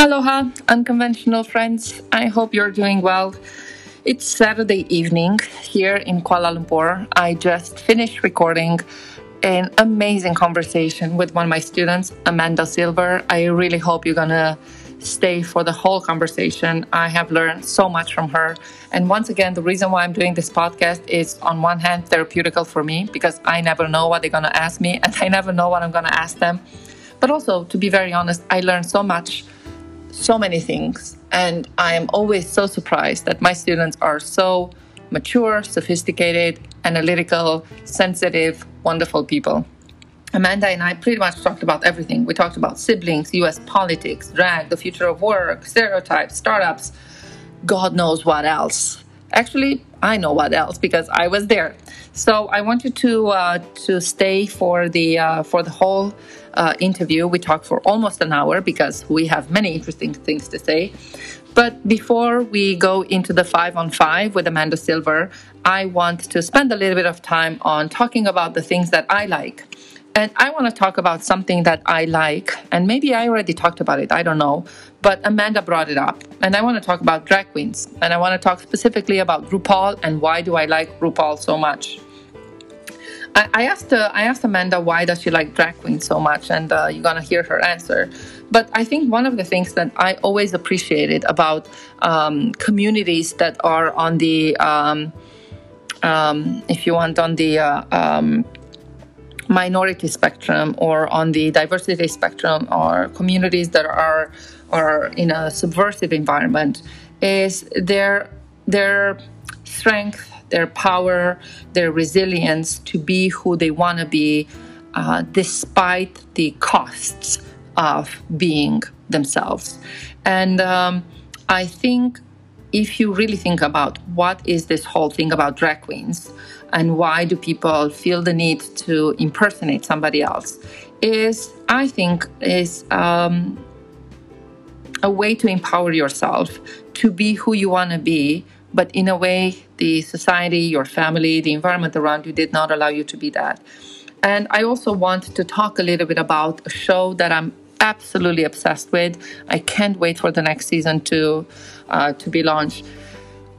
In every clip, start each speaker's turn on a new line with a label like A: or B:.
A: Aloha, unconventional friends. I hope you're doing well. It's Saturday evening here in Kuala Lumpur. I just finished recording an amazing conversation with one of my students, Amanda Silver. I really hope you're gonna stay for the whole conversation. I have learned so much from her. And once again, the reason why I'm doing this podcast is on one hand therapeutical for me because I never know what they're gonna ask me and I never know what I'm gonna ask them. But also, to be very honest, I learned so much so many things. And I am always so surprised that my students are so mature, sophisticated, analytical, sensitive, wonderful people. Amanda and I pretty much talked about everything. We talked about siblings, US politics, drag, the future of work, stereotypes, startups, God knows what else. Actually, I know what else because I was there. So I want you to uh, to stay for the uh, for the whole uh, interview. We talked for almost an hour because we have many interesting things to say. But before we go into the five on five with Amanda Silver, I want to spend a little bit of time on talking about the things that I like. And I want to talk about something that I like, and maybe I already talked about it, I don't know, but Amanda brought it up. And I want to talk about drag queens, and I want to talk specifically about RuPaul and why do I like RuPaul so much. I, asked uh, I asked Amanda why does she like drag queens so much, and uh, you're gonna hear her answer. But I think one of the things that I always appreciated about um, communities that are on the, um, um, if you want, on the uh, um, minority spectrum or on the diversity spectrum or communities that are are in a subversive environment is their their strength their power, their resilience to be who they want to be, uh, despite the costs of being themselves. And um, I think if you really think about what is this whole thing about drag queens and why do people feel the need to impersonate somebody else, is I think is um, a way to empower yourself to be who you want to be but in a way, the society, your family, the environment around you did not allow you to be that. And I also want to talk a little bit about a show that I'm absolutely obsessed with. I can't wait for the next season to uh, to be launched.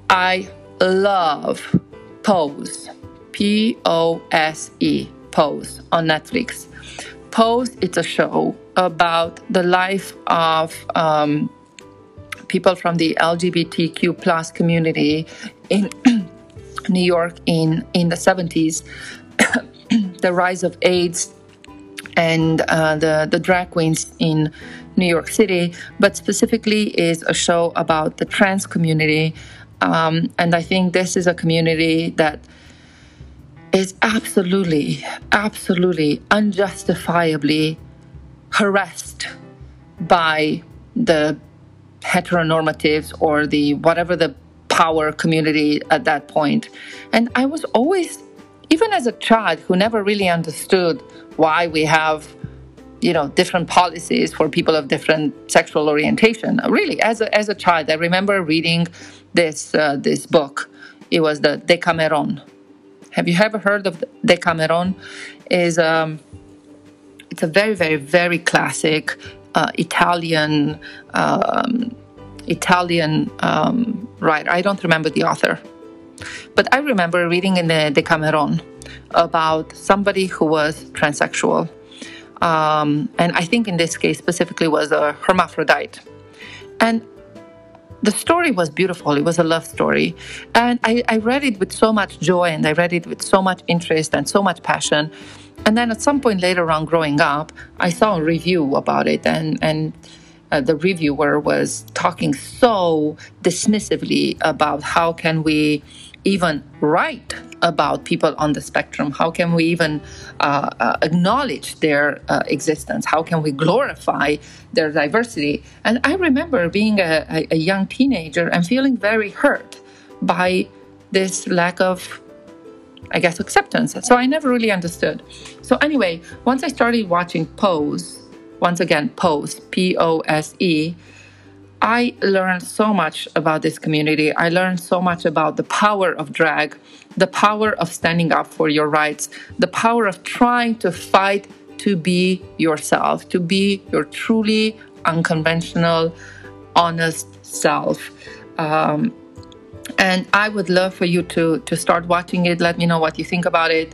A: I love Pose, P O S E, Pose on Netflix. Pose, it's a show about the life of um, people from the LGBTQ plus community in New York in, in the 70s, the rise of AIDS and uh, the, the drag queens in New York City, but specifically is a show about the trans community. Um, and I think this is a community that is absolutely, absolutely unjustifiably harassed by the heteronormatives or the whatever the power community at that point. And I was always, even as a child who never really understood why we have, you know, different policies for people of different sexual orientation. Really, as a, as a child, I remember reading this uh, this book. It was the Decameron. Have you ever heard of the Decameron? Is um, it's a very, very, very classic uh, Italian um, Italian um, writer. I don't remember the author, but I remember reading in the Decameron about somebody who was transsexual, um, and I think in this case specifically was a hermaphrodite, and the story was beautiful. It was a love story. And I, I, read it with so much joy and I read it with so much interest and so much passion and then at some point later on growing up, I saw a review about it, and, and uh, the reviewer was talking so dismissively about how can we even write about people on the spectrum? How can we even uh, uh, acknowledge their uh, existence? How can we glorify their diversity? And I remember being a, a, a young teenager and feeling very hurt by this lack of I guess, acceptance. So I never really understood. So, anyway, once I started watching Pose, once again, Pose, P O S E, I learned so much about this community. I learned so much about the power of drag, the power of standing up for your rights, the power of trying to fight to be yourself, to be your truly unconventional, honest self. Um, and I would love for you to to start watching it. Let me know what you think about it.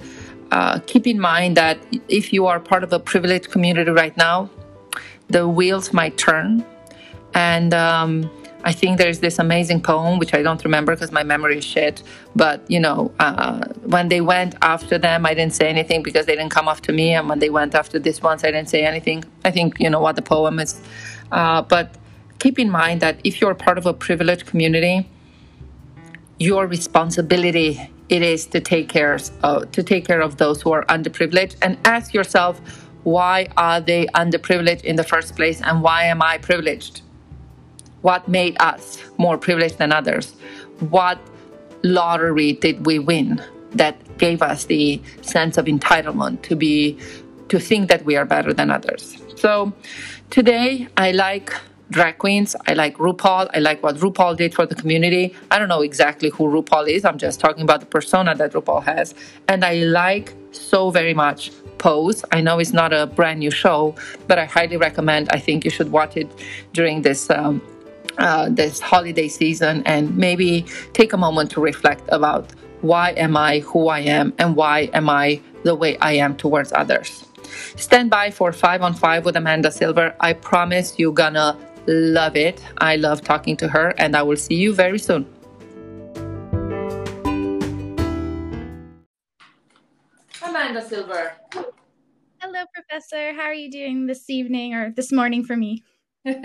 A: Uh, keep in mind that if you are part of a privileged community right now, the wheels might turn. And um, I think there's this amazing poem, which I don't remember because my memory is shit. But, you know, uh, when they went after them, I didn't say anything because they didn't come after me. And when they went after this once, I didn't say anything. I think you know what the poem is. Uh, but keep in mind that if you're part of a privileged community, your responsibility it is to take care of, uh, to take care of those who are underprivileged and ask yourself why are they underprivileged in the first place and why am I privileged? What made us more privileged than others? What lottery did we win that gave us the sense of entitlement to be to think that we are better than others? So today I like drag queens. I like RuPaul. I like what RuPaul did for the community. I don't know exactly who RuPaul is. I'm just talking about the persona that RuPaul has. And I like so very much Pose. I know it's not a brand new show, but I highly recommend. I think you should watch it during this. Um, uh, this holiday season and maybe take a moment to reflect about why am I who I am and why am I the way I am towards others. Stand by for five on five with Amanda Silver. I promise you're gonna love it. I love talking to her, and I will see you very soon. Amanda Silver.
B: Hello, Professor. How are you doing this evening or this morning for me?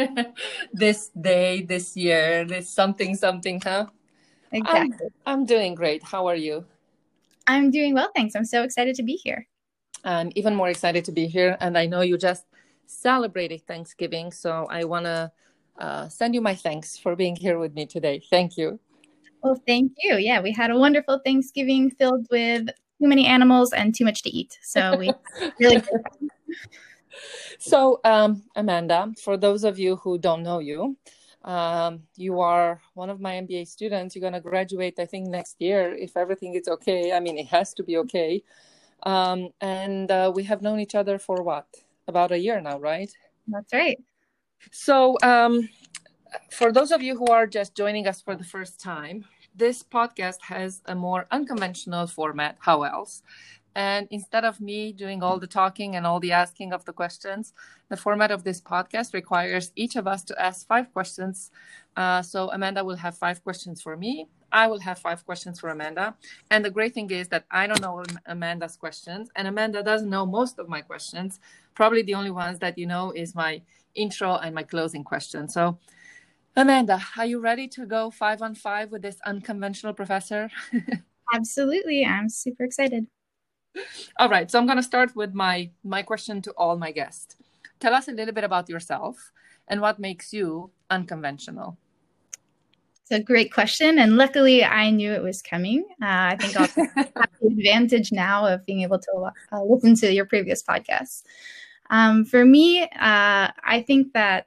A: this day, this year, this something, something, huh? Exactly. I'm, I'm doing great. How are you?
B: I'm doing well, thanks. I'm so excited to be here.
A: I'm even more excited to be here. And I know you just celebrated Thanksgiving, so I want to uh, send you my thanks for being here with me today. Thank you.
B: Well, thank you. Yeah, we had a wonderful Thanksgiving filled with too many animals and too much to eat. So we really.
A: so, um, Amanda, for those of you who don't know you, um, you are one of my MBA students. You're going to graduate, I think, next year if everything is okay. I mean, it has to be okay. Um, and uh, we have known each other for what? About a year now, right?
B: That's right.
A: So, um, for those of you who are just joining us for the first time, this podcast has a more unconventional format. How else? And instead of me doing all the talking and all the asking of the questions, the format of this podcast requires each of us to ask five questions. Uh, so Amanda will have five questions for me. I will have five questions for Amanda. And the great thing is that I don't know Amanda's questions, and Amanda doesn't know most of my questions. Probably the only ones that you know is my intro and my closing question. So, Amanda, are you ready to go five on five with this unconventional professor?
B: Absolutely. I'm super excited.
A: All right. So I'm going to start with my my question to all my guests. Tell us a little bit about yourself and what makes you unconventional.
B: It's a great question, and luckily I knew it was coming. Uh, I think I'll have the advantage now of being able to uh, listen to your previous podcasts. Um, for me, uh, I think that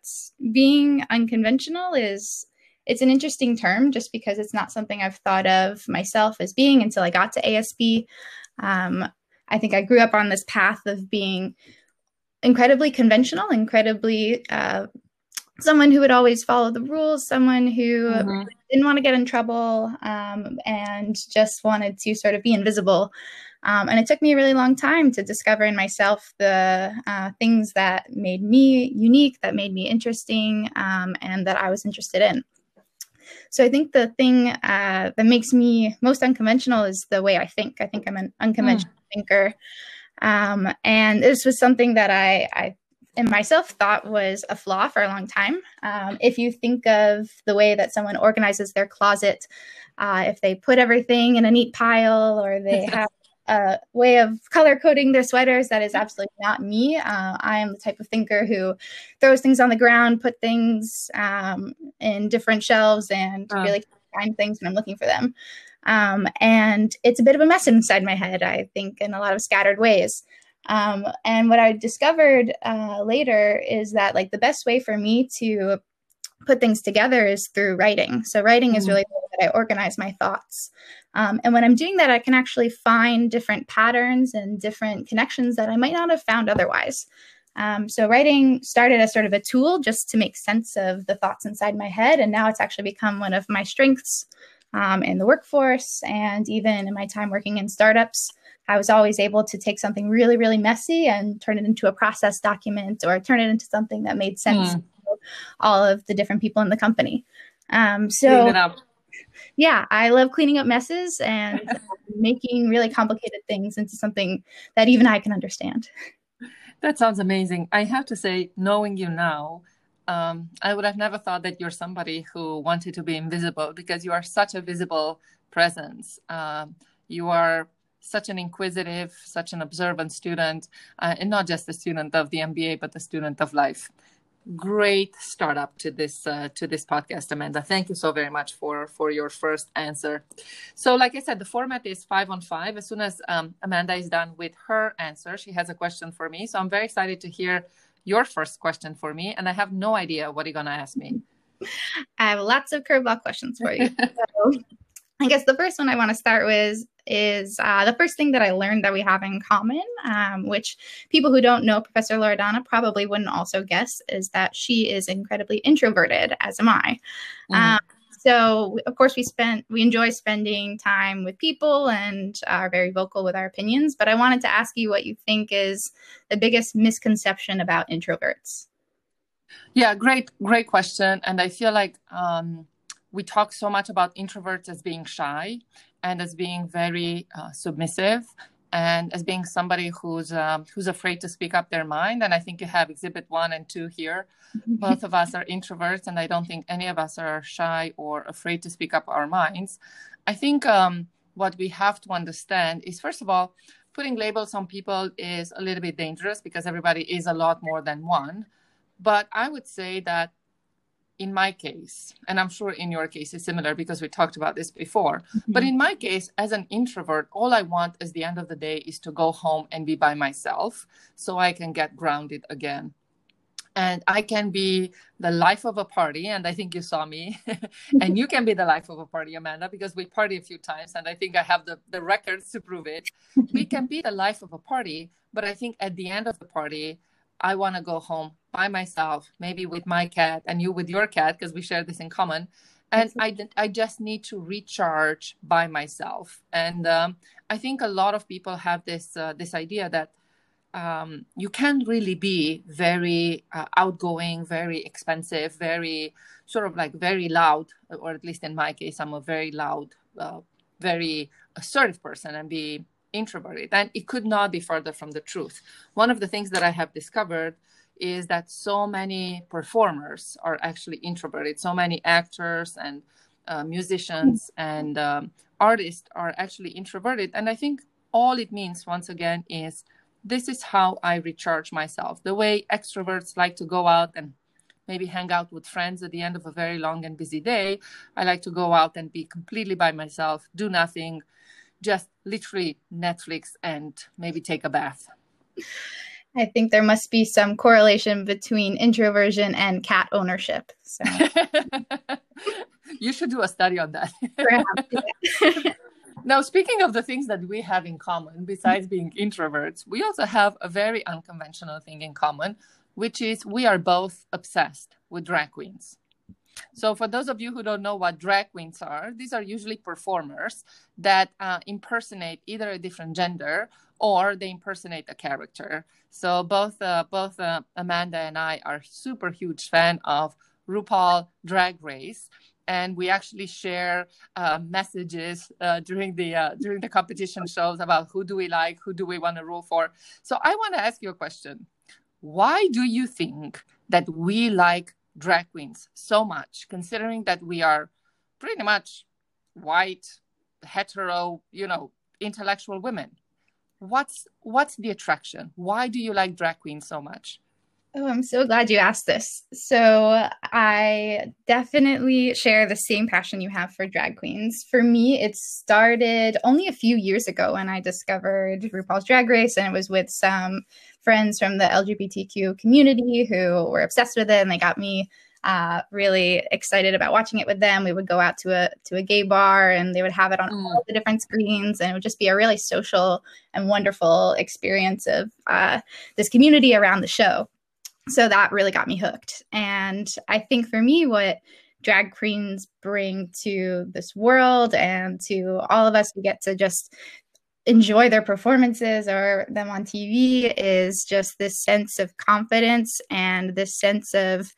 B: being unconventional is it's an interesting term just because it's not something I've thought of myself as being until I got to ASB. Um, I think I grew up on this path of being incredibly conventional, incredibly uh, someone who would always follow the rules, someone who mm-hmm. didn't want to get in trouble um, and just wanted to sort of be invisible. Um, and it took me a really long time to discover in myself the uh, things that made me unique, that made me interesting, um, and that I was interested in. So I think the thing uh, that makes me most unconventional is the way I think. I think I'm an unconventional mm. thinker. Um, and this was something that I, I in myself thought was a flaw for a long time. Um, if you think of the way that someone organizes their closet, uh, if they put everything in a neat pile or they have a way of color coding their sweaters that is absolutely not me. Uh, I am the type of thinker who throws things on the ground, put things um, in different shelves, and really find things when I'm looking for them. Um, and it's a bit of a mess inside my head, I think, in a lot of scattered ways. Um, and what I discovered uh, later is that, like, the best way for me to put things together is through writing. So writing mm-hmm. is really the way that I organize my thoughts. Um, and when I'm doing that, I can actually find different patterns and different connections that I might not have found otherwise. Um, so writing started as sort of a tool just to make sense of the thoughts inside my head, and now it's actually become one of my strengths um, in the workforce and even in my time working in startups. I was always able to take something really, really messy and turn it into a process document or turn it into something that made sense mm. All of the different people in the company. Um, so, yeah, I love cleaning up messes and making really complicated things into something that even I can understand.
A: That sounds amazing. I have to say, knowing you now, um, I would have never thought that you're somebody who wanted to be invisible because you are such a visible presence. Um, you are such an inquisitive, such an observant student, uh, and not just a student of the MBA, but a student of life. Great startup to this uh, to this podcast, Amanda. Thank you so very much for for your first answer. So, like I said, the format is five on five. As soon as um, Amanda is done with her answer, she has a question for me. So I'm very excited to hear your first question for me, and I have no idea what you're gonna ask me.
B: I have lots of curveball questions for you. so, I guess the first one I want to start with is uh, the first thing that I learned that we have in common, um, which people who don't know Professor Loredana probably wouldn't also guess, is that she is incredibly introverted, as am I. Mm-hmm. Um, so, of course, we spent we enjoy spending time with people and are very vocal with our opinions. But I wanted to ask you what you think is the biggest misconception about introverts.
A: Yeah, great, great question, and I feel like. Um, we talk so much about introverts as being shy and as being very uh, submissive and as being somebody who's um, who's afraid to speak up their mind. And i think you have exhibit one and two here. Both of us are introverts and i don't think any of us are shy or afraid to speak up our minds. I think um, what we have to understand is first of all putting labels on people is a little bit dangerous because everybody is a lot more than one. But i would say that in my case, and I'm sure in your case is similar because we talked about this before, mm-hmm. but in my case, as an introvert, all I want at the end of the day is to go home and be by myself so I can get grounded again. And I can be the life of a party. And I think you saw me. and you can be the life of a party, Amanda, because we party a few times. And I think I have the, the records to prove it. we can be the life of a party. But I think at the end of the party, I want to go home by myself, maybe with my cat and you with your cat, because we share this in common. And I, I just need to recharge by myself. And um, I think a lot of people have this uh, this idea that um, you can't really be very uh, outgoing, very expensive, very sort of like very loud, or at least in my case, I'm a very loud, uh, very assertive person, and be introverted. And it could not be further from the truth. One of the things that I have discovered is that so many performers are actually introverted. So many actors and uh, musicians and um, artists are actually introverted. And I think all it means, once again, is this is how I recharge myself. The way extroverts like to go out and maybe hang out with friends at the end of a very long and busy day, I like to go out and be completely by myself, do nothing, just literally Netflix and maybe take a bath.
B: I think there must be some correlation between introversion and cat ownership. So.
A: you should do a study on that. Perhaps, now, speaking of the things that we have in common, besides being introverts, we also have a very unconventional thing in common, which is we are both obsessed with drag queens. So, for those of you who don't know what drag queens are, these are usually performers that uh, impersonate either a different gender or they impersonate a character. So, both uh, both uh, Amanda and I are super huge fan of RuPaul Drag Race, and we actually share uh, messages uh, during the uh, during the competition shows about who do we like, who do we want to rule for. So, I want to ask you a question. Why do you think that we like drag queens so much, considering that we are pretty much white, hetero, you know, intellectual women. What's what's the attraction? Why do you like drag queens so much?
B: Oh, I'm so glad you asked this. So, I definitely share the same passion you have for drag queens. For me, it started only a few years ago when I discovered RuPaul's Drag Race, and it was with some friends from the LGBTQ community who were obsessed with it, and they got me uh, really excited about watching it with them. We would go out to a to a gay bar and they would have it on mm. all the different screens, and it would just be a really social and wonderful experience of uh, this community around the show. So that really got me hooked. And I think for me, what drag queens bring to this world and to all of us who get to just enjoy their performances or them on TV is just this sense of confidence and this sense of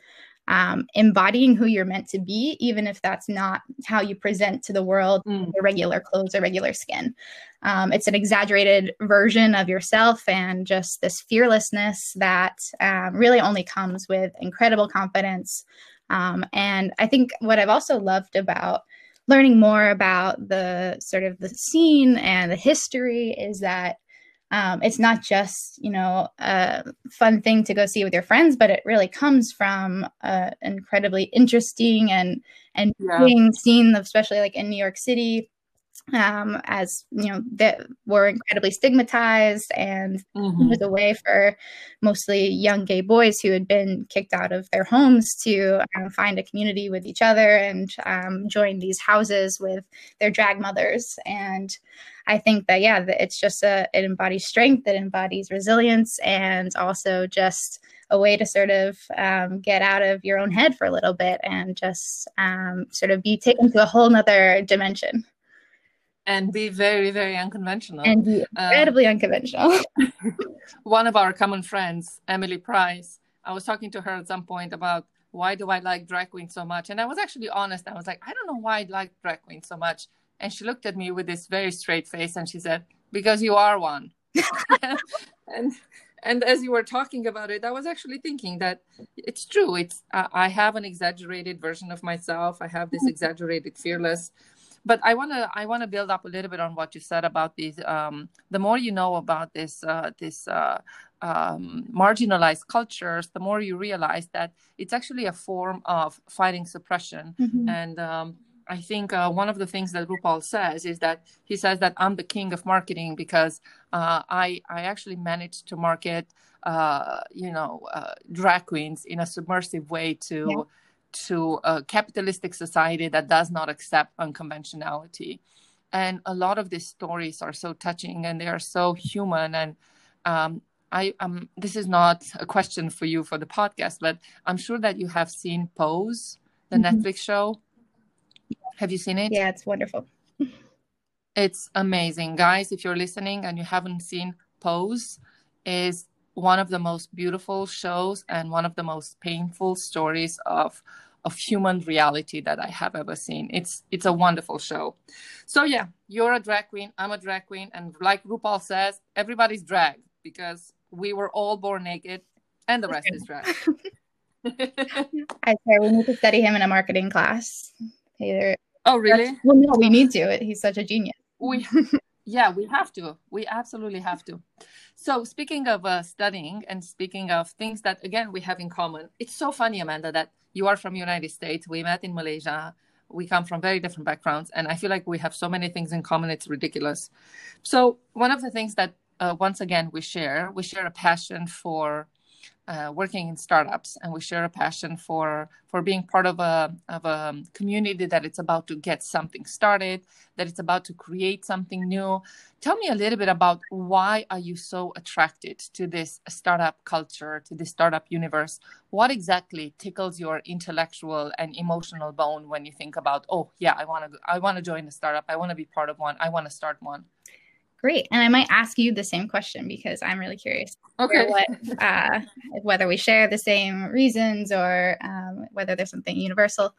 B: um, embodying who you're meant to be, even if that's not how you present to the world mm. regular clothes or regular skin. Um, it's an exaggerated version of yourself and just this fearlessness that um, really only comes with incredible confidence. Um, and I think what I've also loved about learning more about the sort of the scene and the history is that um, it's not just you know a fun thing to go see with your friends but it really comes from an incredibly interesting and and yeah. being seen especially like in new york city um, as you know that were incredibly stigmatized and mm-hmm. was a way for mostly young gay boys who had been kicked out of their homes to um, find a community with each other and um, join these houses with their drag mothers and i think that yeah it's just a it embodies strength it embodies resilience and also just a way to sort of um, get out of your own head for a little bit and just um, sort of be taken to a whole nother dimension
A: and be very very unconventional.
B: And be um, incredibly um, unconventional.
A: One of our common friends emily price i was talking to her at some point about why do i like drag queens so much? And i was actually honest. I was like i don't know why i like drag queens so much. And she looked at me with this very straight face and she said because you are one. And and as you were talking about it i was actually thinking that it's true. It's i have an exaggerated version of myself. I have this mm-hmm. exaggerated fearless but I want to I want to build up a little bit on what you said about these. Um, the more you know about this uh, this uh, um, marginalized cultures, the more you realize that it's actually a form of fighting suppression. Mm-hmm. And um, I think uh, one of the things that RuPaul says is that he says that I'm the king of marketing because uh, I I actually managed to market uh, you know uh, drag queens in a submersive way to. Yeah to a capitalistic society that does not accept unconventionality. And a lot of these stories are so touching and they are so human. And um, I um, this is not a question for you for the podcast, but I'm sure that you have seen Pose, the mm-hmm. Netflix show. Have you seen it?
B: Yeah, it's wonderful.
A: it's amazing, guys. If you're listening and you haven't seen Pose, is one of the most beautiful shows and one of the most painful stories of of human reality that I have ever seen. It's it's a wonderful show. So yeah, you're a drag queen, I'm a drag queen, and like RuPaul says, everybody's drag because we were all born naked, and the rest is drag.
B: I say we need to study him in a marketing class. Either.
A: Oh really?
B: well, no, we need to. He's such a genius.
A: We yeah we have to. We absolutely have to. So speaking of uh, studying and speaking of things that again we have in common it's so funny amanda that you are from united states we met in malaysia we come from very different backgrounds and i feel like we have so many things in common it's ridiculous. So one of the things that uh, once again we share we share a passion for uh, working in startups and we share a passion for for being part of a of a community that it's about to get something started that it's about to create something new. Tell me a little bit about why are you so attracted to this startup culture to this startup universe? What exactly tickles your intellectual and emotional bone when you think about oh yeah i want to i want to join a startup. I want to be part of one. I want to start one
B: Great. And I might ask you the same question because I'm really curious.
A: Okay.
B: What, uh, whether we share the same reasons or um, whether there's something universal.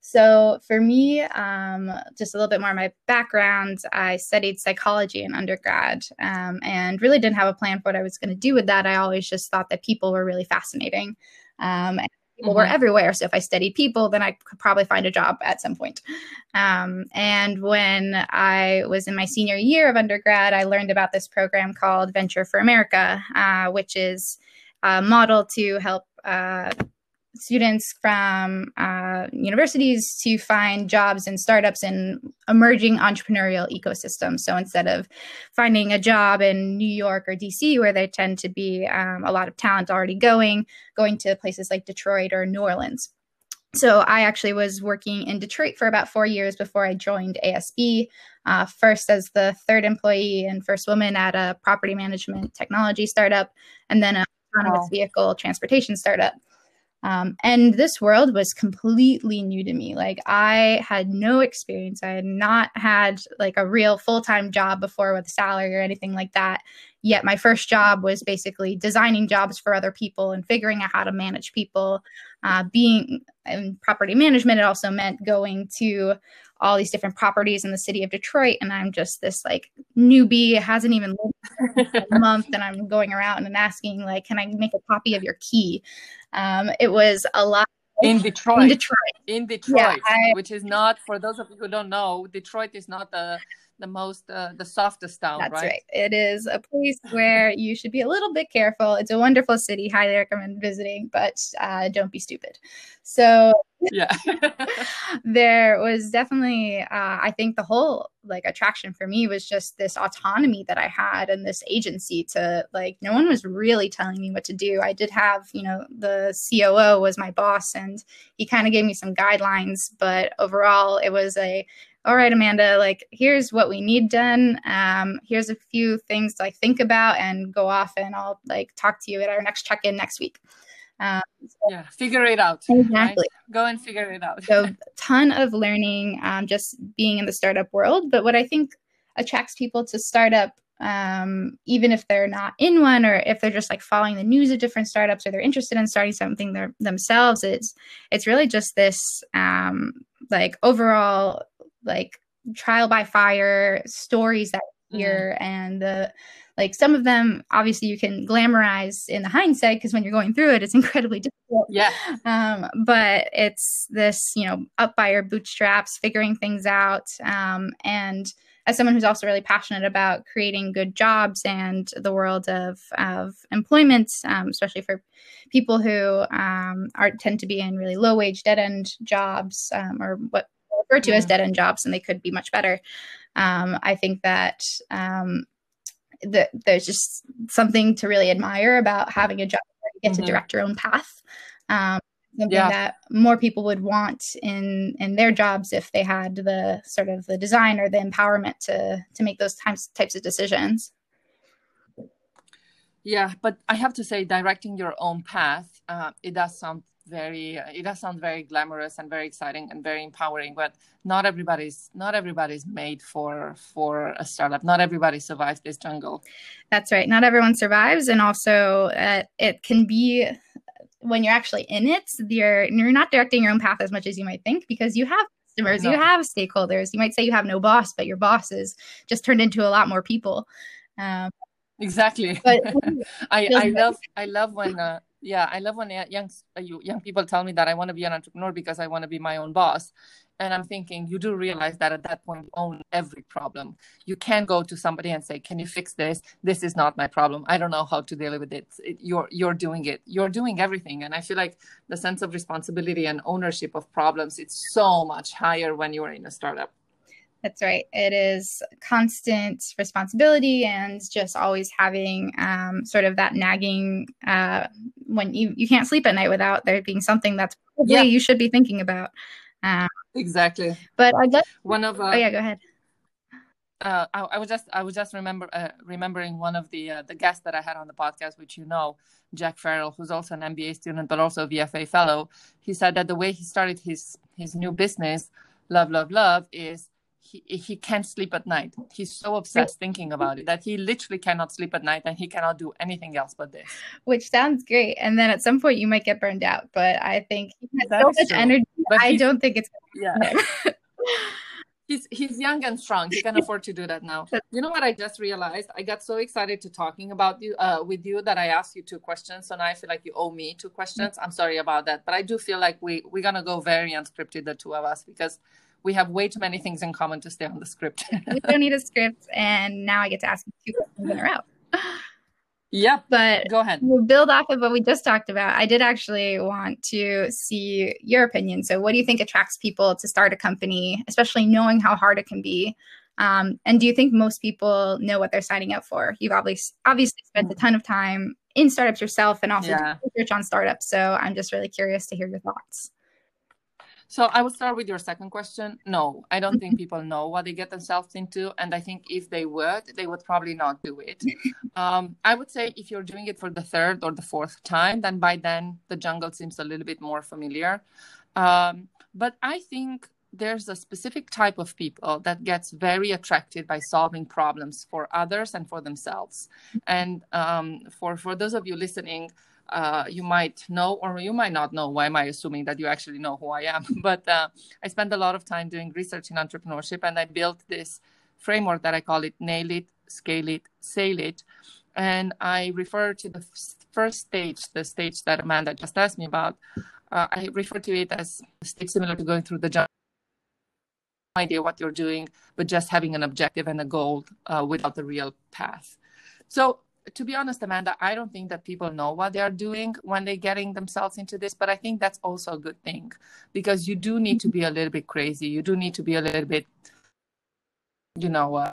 B: So for me, um, just a little bit more of my background, I studied psychology in undergrad um, and really didn't have a plan for what I was going to do with that. I always just thought that people were really fascinating. Um, people mm-hmm. were everywhere. So if I studied people, then I could probably find a job at some point. Um, and when I was in my senior year of undergrad, I learned about this program called Venture for America, uh, which is a model to help uh, students from uh, universities to find jobs in startups in emerging entrepreneurial ecosystems. So instead of finding a job in New York or DC, where there tend to be um, a lot of talent already going, going to places like Detroit or New Orleans. so I actually was working in Detroit for about four years before I joined ASB. Uh, first as the third employee and first woman at a property management technology startup, and then a autonomous wow. vehicle transportation startup. Um, and this world was completely new to me. Like I had no experience. I had not had like a real full time job before with a salary or anything like that. Yet my first job was basically designing jobs for other people and figuring out how to manage people. Uh, being in property management, it also meant going to all these different properties in the city of Detroit. And I'm just this like newbie, hasn't even lived a month, and I'm going around and asking, like, can I make a copy of your key? Um, it was a lot.
A: In Detroit.
B: In Detroit.
A: In Detroit, yeah, I, which is not, for those of you who don't know, Detroit is not the the most uh, the softest town
B: that's
A: right?
B: right. It is a place where you should be a little bit careful. It's a wonderful city. Highly recommend visiting but uh, don't be stupid. So
A: yeah.
B: there was definitely uh, i think the whole like attraction for me was just this autonomy that i had and this agency to like no one was really telling me what to do. I did have you know the coo was my boss and he kind of gave me some guidelines but overall it was a all right, Amanda, like here's what we need done. Um, here's a few things to like think about and go off and I'll like talk to you at our next check-in next week.
A: Um, so yeah, figure it out.
B: Exactly.
A: Right? Go and figure it out.
B: so a ton of learning um, just being in the startup world. But what I think attracts people to startup um, even if they're not in one or if they're just like following the news of different startups or they're interested in starting something themselves it's it's really just this um, like overall like trial by fire stories that here mm. and the like some of them obviously you can glamorize in the hindsight because when you're going through it it's incredibly difficult
A: yeah
B: um, but it's this you know up by your bootstraps figuring things out um, and as someone who's also really passionate about creating good jobs and the world of, of employment, um, especially for people who um, are tend to be in really low wage dead end jobs um, or what referred to yeah. as dead end jobs and they could be much better. Um, I think that um, the, there's just something to really admire about having a job where you get mm-hmm. to direct your own path. Um, something yeah. that more people would want in in their jobs if they had the sort of the design or the empowerment to to make those types types of decisions.
A: Yeah, but I have to say, directing your own path, uh, it does sound very uh, it does sound very glamorous and very exciting and very empowering but not everybody's not everybody's made for for a startup. Not everybody survives this jungle.
B: That's right. Not everyone survives and also uh, it can be when you're actually in it you're you're not directing your own path as much as you might think because you have customers no. you have stakeholders. You might say you have no boss but your boss is just turned into a lot more people. Um,
A: exactly. but i i love i love when uh, yeah i love when young uh, young people tell me that i want to be an entrepreneur because i want to be my own boss. And i'm thinking you do realize that at that point you own every problem. You can go to somebody and say can you fix this? This is not my problem. I don't know how to deal with it. it you're you're doing it. You're doing everything. And i feel like the sense of responsibility and ownership of problems it's so much higher when you're in a startup
B: that's right. It is constant responsibility and just always having um, sort of that nagging uh, when you, you can't sleep at night without there being something that's probably yeah. you should be thinking about.
A: Um, exactly.
B: But I'd like
A: one of.
B: Uh, oh yeah, go ahead.
A: Uh, I, I, was just I was just remember uh, remembering one of the uh, the guests that I had on the podcast, which you know, Jack Farrell, who's also an MBA student but also a VFA fellow. He said that the way he started his his new business, Love Love Love, is he, he can't sleep at night. He's so obsessed thinking about it that he literally cannot sleep at night and he cannot do anything else but this.
B: Which sounds great. And then at some point you might get burned out. But I think he has so much true. energy. But I don't think it's
A: yeah. he's he's young and strong. He can afford to do that now. You know what I just realized? I got so excited to talking about you uh, with you that I asked you two questions. So now I feel like you owe me two questions. I'm sorry about that, but I do feel like we we're gonna go very unscripted, the two of us, because we have way too many things in common to stay on the script.
B: we don't need a script, and now I get to ask you two questions in a row.
A: Yeah,
B: but
A: go ahead.
B: We'll build off of what we just talked about. I did actually want to see your opinion. So, what do you think attracts people to start a company, especially knowing how hard it can be? Um, and do you think most people know what they're signing up for? You've obviously obviously spent a ton of time in startups yourself, and also yeah. research on startups. So, I'm just really curious to hear your thoughts.
A: So I would start with your second question. No, I don't think people know what they get themselves into, and I think if they would, they would probably not do it. Um, I would say if you're doing it for the third or the fourth time, then by then the jungle seems a little bit more familiar. Um, but I think there's a specific type of people that gets very attracted by solving problems for others and for themselves. And um, for for those of you listening uh, you might know or you might not know. Why am I assuming that you actually know who I am? But uh, I spent a lot of time doing research in entrepreneurship and I built this framework that I call it Nail It, Scale It, Sail It. And I refer to the first stage, the stage that Amanda just asked me about. Uh, I refer to it as a stage similar to going through the jungle idea what you're doing, but just having an objective and a goal uh, without the real path. So to be honest, Amanda, I don't think that people know what they are doing when they're getting themselves into this, but I think that's also a good thing because you do need to be a little bit crazy. You do need to be a little bit, you know, uh,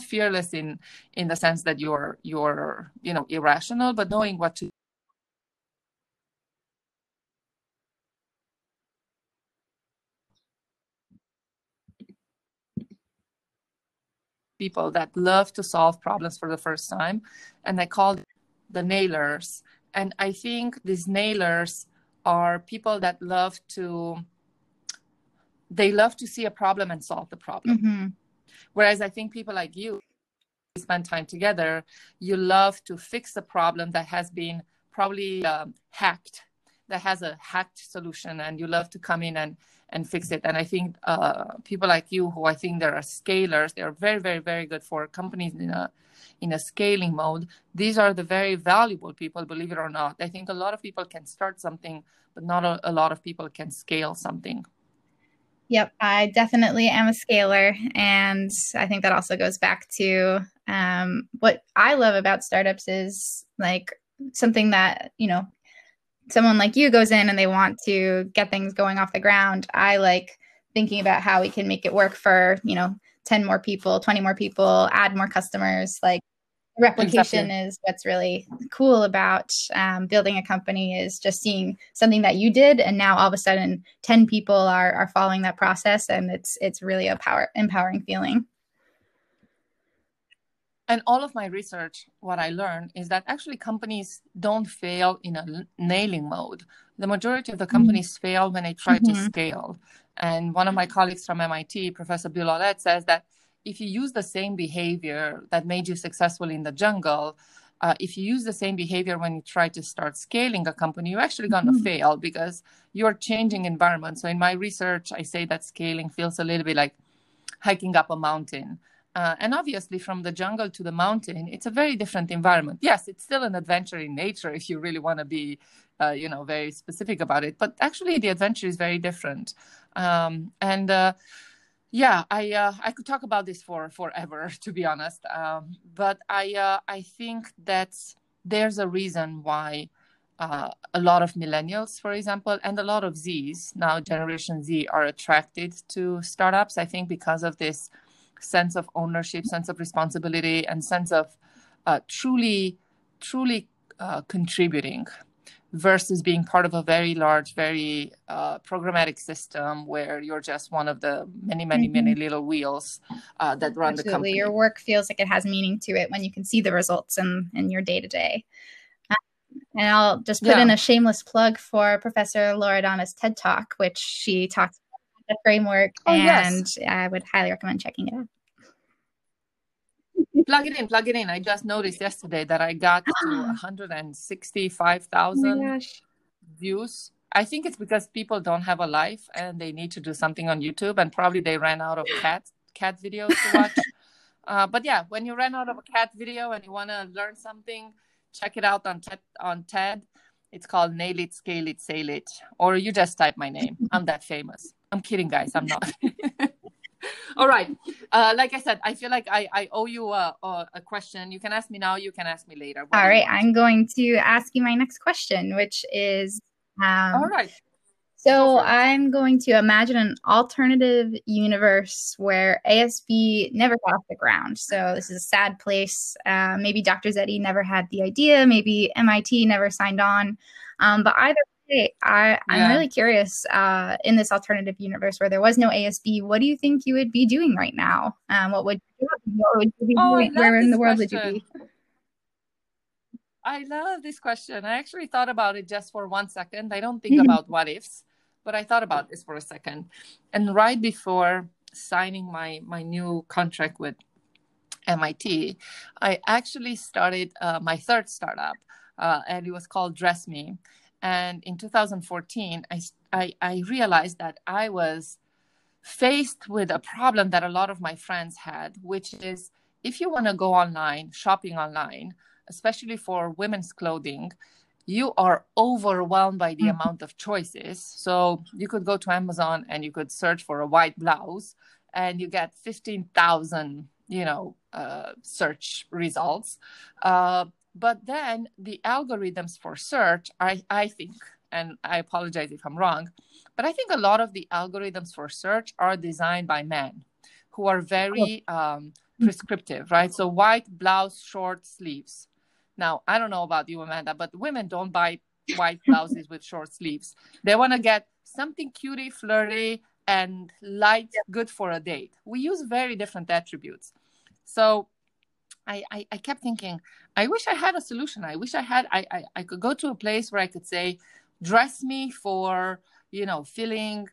A: fearless in in the sense that you're you're you know irrational, but knowing what to people that love to solve problems for the first time, and I call the nailers. And I think these nailers are people that love to they love to see a problem and solve the problem. Mm-hmm. Whereas I think people like you spend time together, you love to fix a problem that has been probably um, hacked, that has a hacked solution, and you love to come in and and fix it. And I think uh, people like you, who I think there are scalers, they are very, very, very good for companies in a in a scaling mode. These are the very valuable people, believe it or not. I think a lot of people can start something, but not a, a lot of people can scale something.
B: Yep, I definitely am a scaler. And I think that also goes back to um, what I love about startups is like something that, you know, someone like you goes in and they want to get things going off the ground, I like thinking about how we can make it work for, you know, 10 more people, 20 more people, add more customers. Like replication exactly. is what's really cool about um, building a company is just seeing something that you did and now all of a sudden 10 people are, are following that process and it's it's really a power empowering feeling
A: and all of my research what i learned is that actually companies don't fail in a nailing mode the majority of the mm-hmm. companies mm-hmm. fail when they try mm-hmm. to scale and one of my colleagues from mit professor bill Aulet, says that if you use the same behavior that made you successful in the jungle uh, if you use the same behavior when you try to start scaling a company, you're actually going to mm-hmm. fail because you're changing environment. So in my research, I say that scaling feels a little bit like hiking up a mountain. Uh, and obviously, from the jungle to the mountain, it's a very different environment. Yes, it's still an adventure in nature if you really want to be, uh, you know, very specific about it. But actually, the adventure is very different. Um, and uh, yeah, I uh, I could talk about this for forever, to be honest. Um, but I uh, I think that there's a reason why. Uh, a lot of millennials, for example, and a lot of Zs, now Generation Z, are attracted to startups. I think because of this sense of ownership, sense of responsibility, and sense of uh, truly, truly uh, contributing versus being part of a very large, very uh, programmatic system where you're just one of the many, many, mm-hmm. many little wheels uh, that run Absolutely. the company.
B: Your work feels like it has meaning to it when you can see the results in, in your day to day. And I'll just put yeah. in a shameless plug for Professor Loredana's TED Talk, which she talks the framework, oh, and yes. I would highly recommend checking it out.
A: plug it in, plug it in. I just noticed yesterday that I got to 165,000 oh views. I think it's because people don't have a life and they need to do something on YouTube, and probably they ran out of cat cat videos to watch. uh, but yeah, when you ran out of a cat video and you want to learn something, check it out on TED, on TED. It's called Nail It, Scale It, Sail It, or you just type my name. I'm that famous. I'm kidding, guys. I'm not. All right. Uh, like I said, I feel like I, I owe you a, a, question. You can ask me now. You can ask me later.
B: What All right. I'm going to ask you my next question, which is. Um,
A: All right.
B: So I'm going to imagine an alternative universe where ASB never got off the ground. So this is a sad place. Uh, maybe Dr. Zeti never had the idea. Maybe MIT never signed on. Um, but either I, I'm
A: Yeah.
B: really curious. Uh, in this alternative universe where there was no ASB, what do you think you would be doing right now? Um, what would what would you be
A: Oh,
B: doing? Where in the world would you be?
A: I love this question. I actually thought about it just for one second. I don't think
B: Mhm.
A: about what ifs, but I thought about this for a second. And right before signing my my new contract with MIT, I actually started uh, my third startup, uh, and it was called Dress Me. And in 2014, I, I I realized that I was faced with a problem that a lot of my friends had, which is if you want to go online, shopping online, especially for women's clothing, you are overwhelmed by the
B: Mhm.
A: amount of choices. So you could go to Amazon and you could search for a white blouse and you get 15,000, you know, uh, search results. Uh, but then the algorithms for search, I, I think, and I apologize if I'm wrong, but I think a lot of the algorithms for search are designed by men who are very um, prescriptive, right? So white blouse, short sleeves. Now, I don't know about you, Amanda, but women don't buy white blouses with short sleeves. They want to get something cutie, flirty, and light, good for a date. We use very different attributes. So I, I, I kept thinking, I wish I had a solution. I wish I had, I, I, I could go to a place where I could say, dress me for, you know, feeling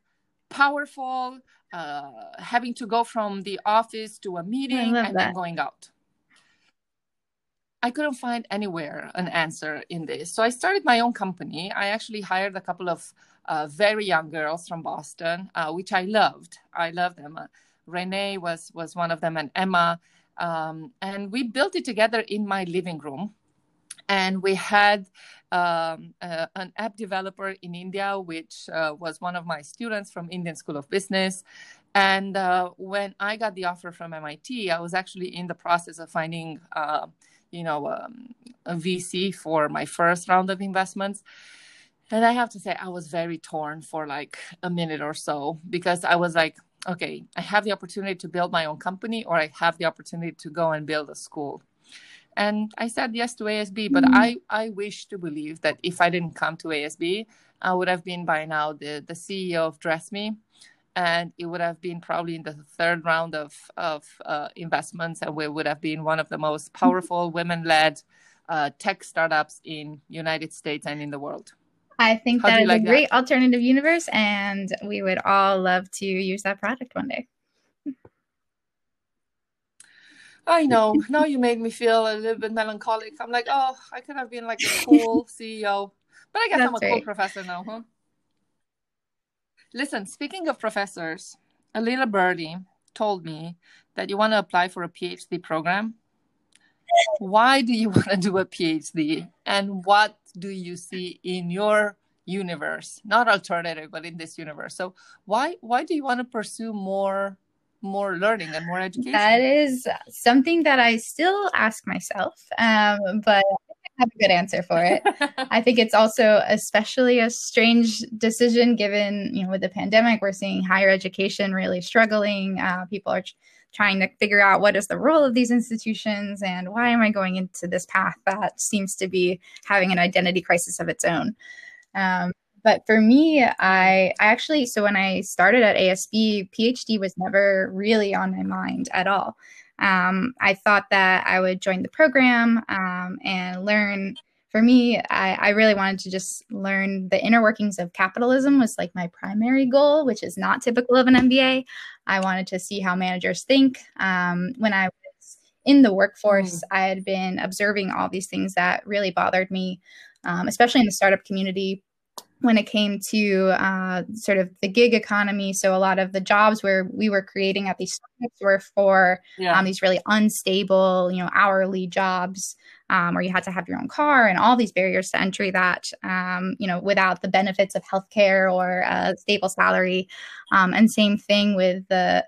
A: powerful, uh, having to go from the office to a meeting and then going out. I couldn't find anywhere an answer in this. So I started my own company. I actually hired a couple of uh, very young girls from Boston, uh, which I loved. I loved them. Renee was was one of them, and Emma. Um, and we built it together in my living room. And we had um, uh, an app developer in India, which uh, was one of my students from Indian School of Business. And uh, when I got the offer from MIT, I was actually in the process of finding, uh, you know, um, a VC for my first round of investments. And I have to say, I was very torn for like a minute or so because I was like, okay, I have the opportunity to build my own company, or I have the opportunity to go and build a school. And I said yes to ASB, but
B: Mhm.
A: I, I wish to believe that if I didn't come to ASB, I would have been by now the, the CEO of Dress Me. And it would have been probably in the third round of, of uh, investments, and we would have been one of the most powerful women-led uh, tech startups in United States and in the world.
B: I think
A: How
B: that is
A: like
B: a
A: that?
B: great alternative universe, and we would all love to use that product one day.
A: I know. Now you made me feel a little bit melancholic. I'm like, oh, I could have been like a cool CEO. But I guess I'm a
B: That's
A: cool professor now, huh? Listen, speaking of professors, a little birdie told me that you want to apply for a PhD program. Why do you want to do a PhD? And what do you see in your universe? Not alternative, but in this universe. So why why do you want to pursue more more learning and more education?
B: That is something that I still ask myself, um, but I have a good answer for it. I think it's also especially a strange decision given, you know, with the pandemic, we're seeing higher education really struggling. Uh, people are trying to figure out what is the role of these institutions and why am I going into this path that seems to be having an identity crisis of its own. Um, but for me, I, I actually, so when I started at ASB, PhD was never really on my mind at all. Um, I thought that I would join the program um, and learn. For me, I, I really wanted to just learn the inner workings of capitalism was like my primary goal, which is not typical of an MBA. I wanted to see how managers think. Um, when I was in the workforce, I had been observing all these things that really bothered me, um, especially in the startup community when it came to uh, sort of the gig economy. So a lot of the jobs where we were creating at these startups were for
A: yeah.
B: um, these really unstable, you know, hourly jobs um, where you had to have your own car and all these barriers to entry that, um, you know, without the benefits of healthcare or a stable salary. Um, and same thing with the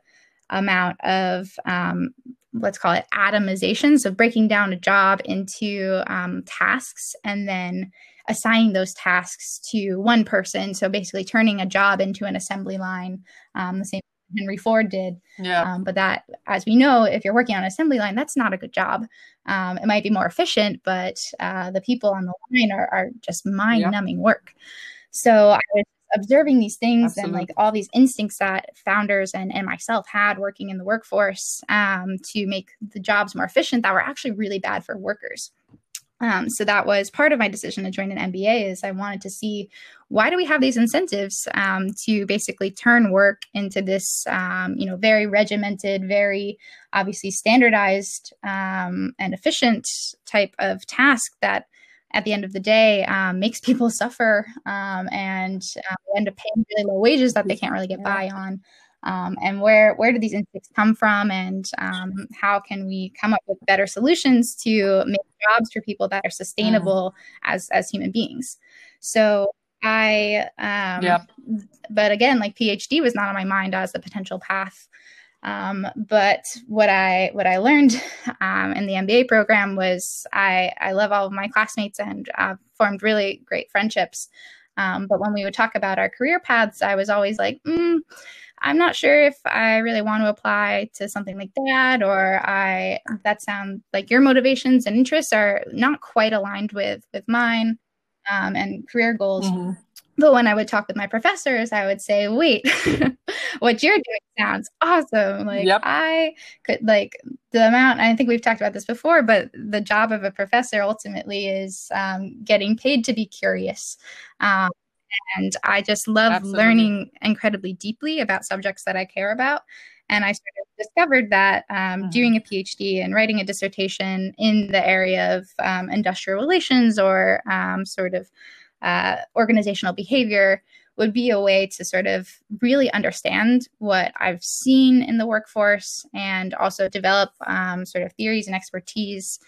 B: amount of um, let's call it atomization. So breaking down a job into um, tasks and then assigning those tasks to one person. So basically turning a job into an assembly line, um, the same Henry Ford did.
A: Yeah.
B: Um, but that, as we know, if you're working on an assembly line, that's not a good job. Um, it might be more efficient, but uh, the people on the line are, are just mind numbing work. So I was observing these things Absolutely. and like all these instincts that founders and, and myself had working in the workforce um, to make the jobs more efficient that were actually really bad for workers. Um, so that was part of my decision to join an MBA is I wanted to see why do we have these incentives um, to basically turn work into this um, you know very regimented, very obviously standardized um, and efficient type of task that at the end of the day um, makes people suffer um, and uh, end up paying really low wages that they can't really get by on um, and where where do these instincts come from and um, how can we come up with better solutions to make jobs for people that are sustainable mm. as as human beings so i um yeah. but again like phd was not on my mind as a potential path um, but what I what I learned um, in the MBA program was I I love all of my classmates and uh, formed really great friendships. Um, but when we would talk about our career paths, I was always like, mm, I'm not sure if I really want to apply to something like that, or I that sounds like your motivations and interests are not quite aligned with with mine um, and career goals. Mm-hmm. But when I would talk with my professors, I would say, "Wait, what you're doing sounds awesome! Like yep. I could like the amount. I think we've talked about this before, but the job of a professor ultimately is um, getting paid to be curious." Um, and I just love Absolutely. learning incredibly deeply about subjects that I care about. And I sort of discovered that um, mm-hmm. doing a PhD and writing a dissertation in the area of um, industrial relations or um, sort of uh, organizational behavior would be a way to sort of really understand what I've seen in the workforce and also develop um, sort of theories and expertise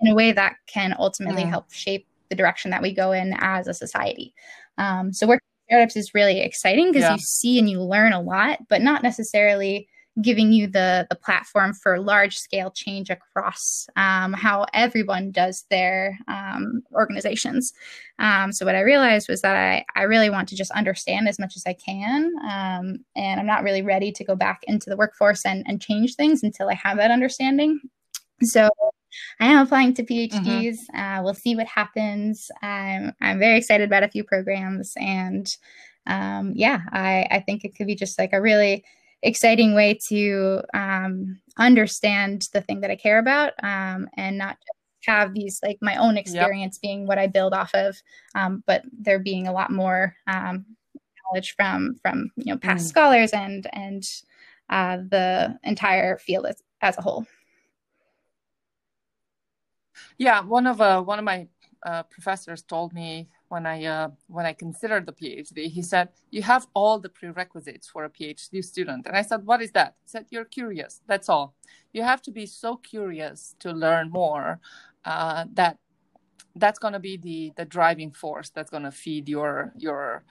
B: in a way that can ultimately mm. help shape the direction that we go in as a society. Um, so working with startups is really exciting because yeah. you see and you learn a lot, but not necessarily giving you the the platform for large scale change across um, how everyone does their um, organizations. Um, so what I realized was that I, I really want to just understand as much as I can, um, and I'm not really ready to go back into the workforce and, and change things until I have that understanding. So I am applying to PhDs. Mm-hmm. Uh, we'll see what happens. I'm I'm very excited about a few programs, and um, yeah, I I think it could be just like a really exciting way to um, understand the thing that I care about, um, and not have these like my own experience yep. being what I build off of, um, but there being a lot more um, knowledge from from you know past mm. scholars and and uh, the entire field as, as a whole.
A: Yeah, one of uh, one of my uh, professors told me when I uh, when I considered the PhD, he said you have all the prerequisites for a PhD student, and I said, "What is that?" He said, "You're curious. That's all. You have to be so curious to learn more uh, that that's going to be the the driving force that's going to feed your your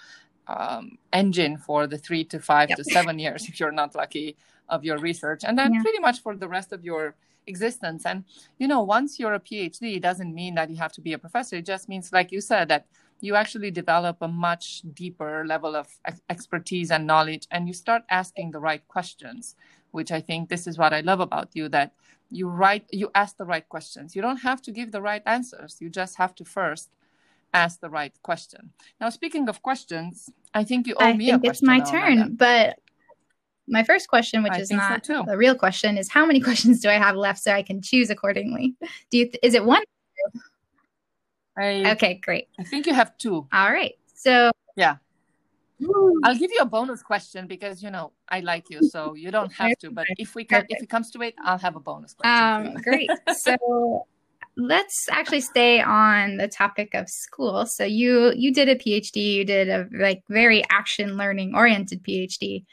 A: um, engine for the three to five yep. to seven years if you're not lucky of your research, and then yeah. pretty much for the rest of your existence. And, you know, once you're a PhD, it doesn't mean that you have to be a professor. It just means, like you said, that you actually develop a much deeper level of expertise and knowledge, and you start asking the right questions, which I think this is what I love about you that you write, you ask the right questions. You don't have to give the right answers. You just have to first ask the right question. Now, speaking of questions, I think you owe
B: I
A: me a question.
B: I think it's my turn, but my first question, which I is not so the real question, is how many questions do I have left so I can choose accordingly? Do you? Th- is it one? I, okay, great.
A: I think you have two.
B: All right. So
A: yeah, I'll give you a bonus question because you know I like you, so you don't have to. But if we can, if it comes to it, I'll have a bonus question.
B: Um, great. So let's actually stay on the topic of school. So you you did a PhD. You did a like very action learning oriented PhD.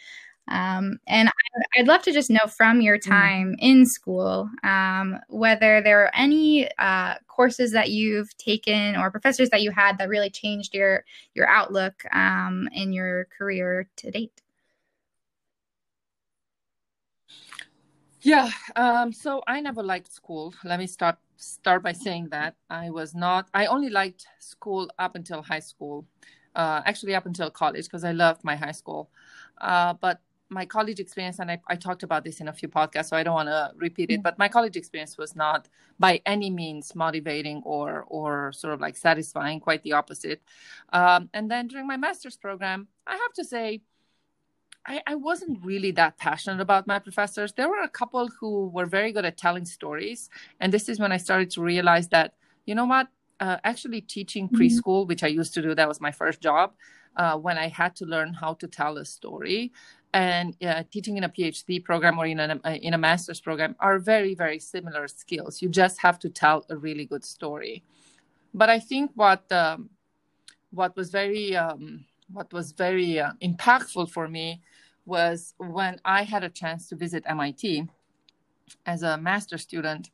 B: Um, and I, would love to just know from your mm-hmm. time mm. in school um, whether there are any uh, courses that you've taken or professors that you had that really changed your your outlook um, in your career to date.
A: Yeah, um, so I never liked school. Let me start start by saying that I was not. I only liked school up until high school, uh, actually up until college because I loved my high school. Uh, but my college experience, and I, I, talked about this in a few podcasts, so I don't want to repeat it. But my college experience was not by any means motivating or or sort of like satisfying. Quite the opposite. Um, and then during my master's program, I have to say, I, I wasn't really that passionate about my professors. There were a couple who were very good at telling stories, and this is when I started to realize that you know what, uh, actually teaching mm-hmm. preschool, which I used to do, that was my first job uh, when I had to learn how to tell a story. And uh, teaching in a PhD program or in a, uh, in a master's program are very, very similar skills. You just have to tell a really good story. But I think what um, what was very um, what was very uh, impactful for me was when I had a chance to visit MIT as a master student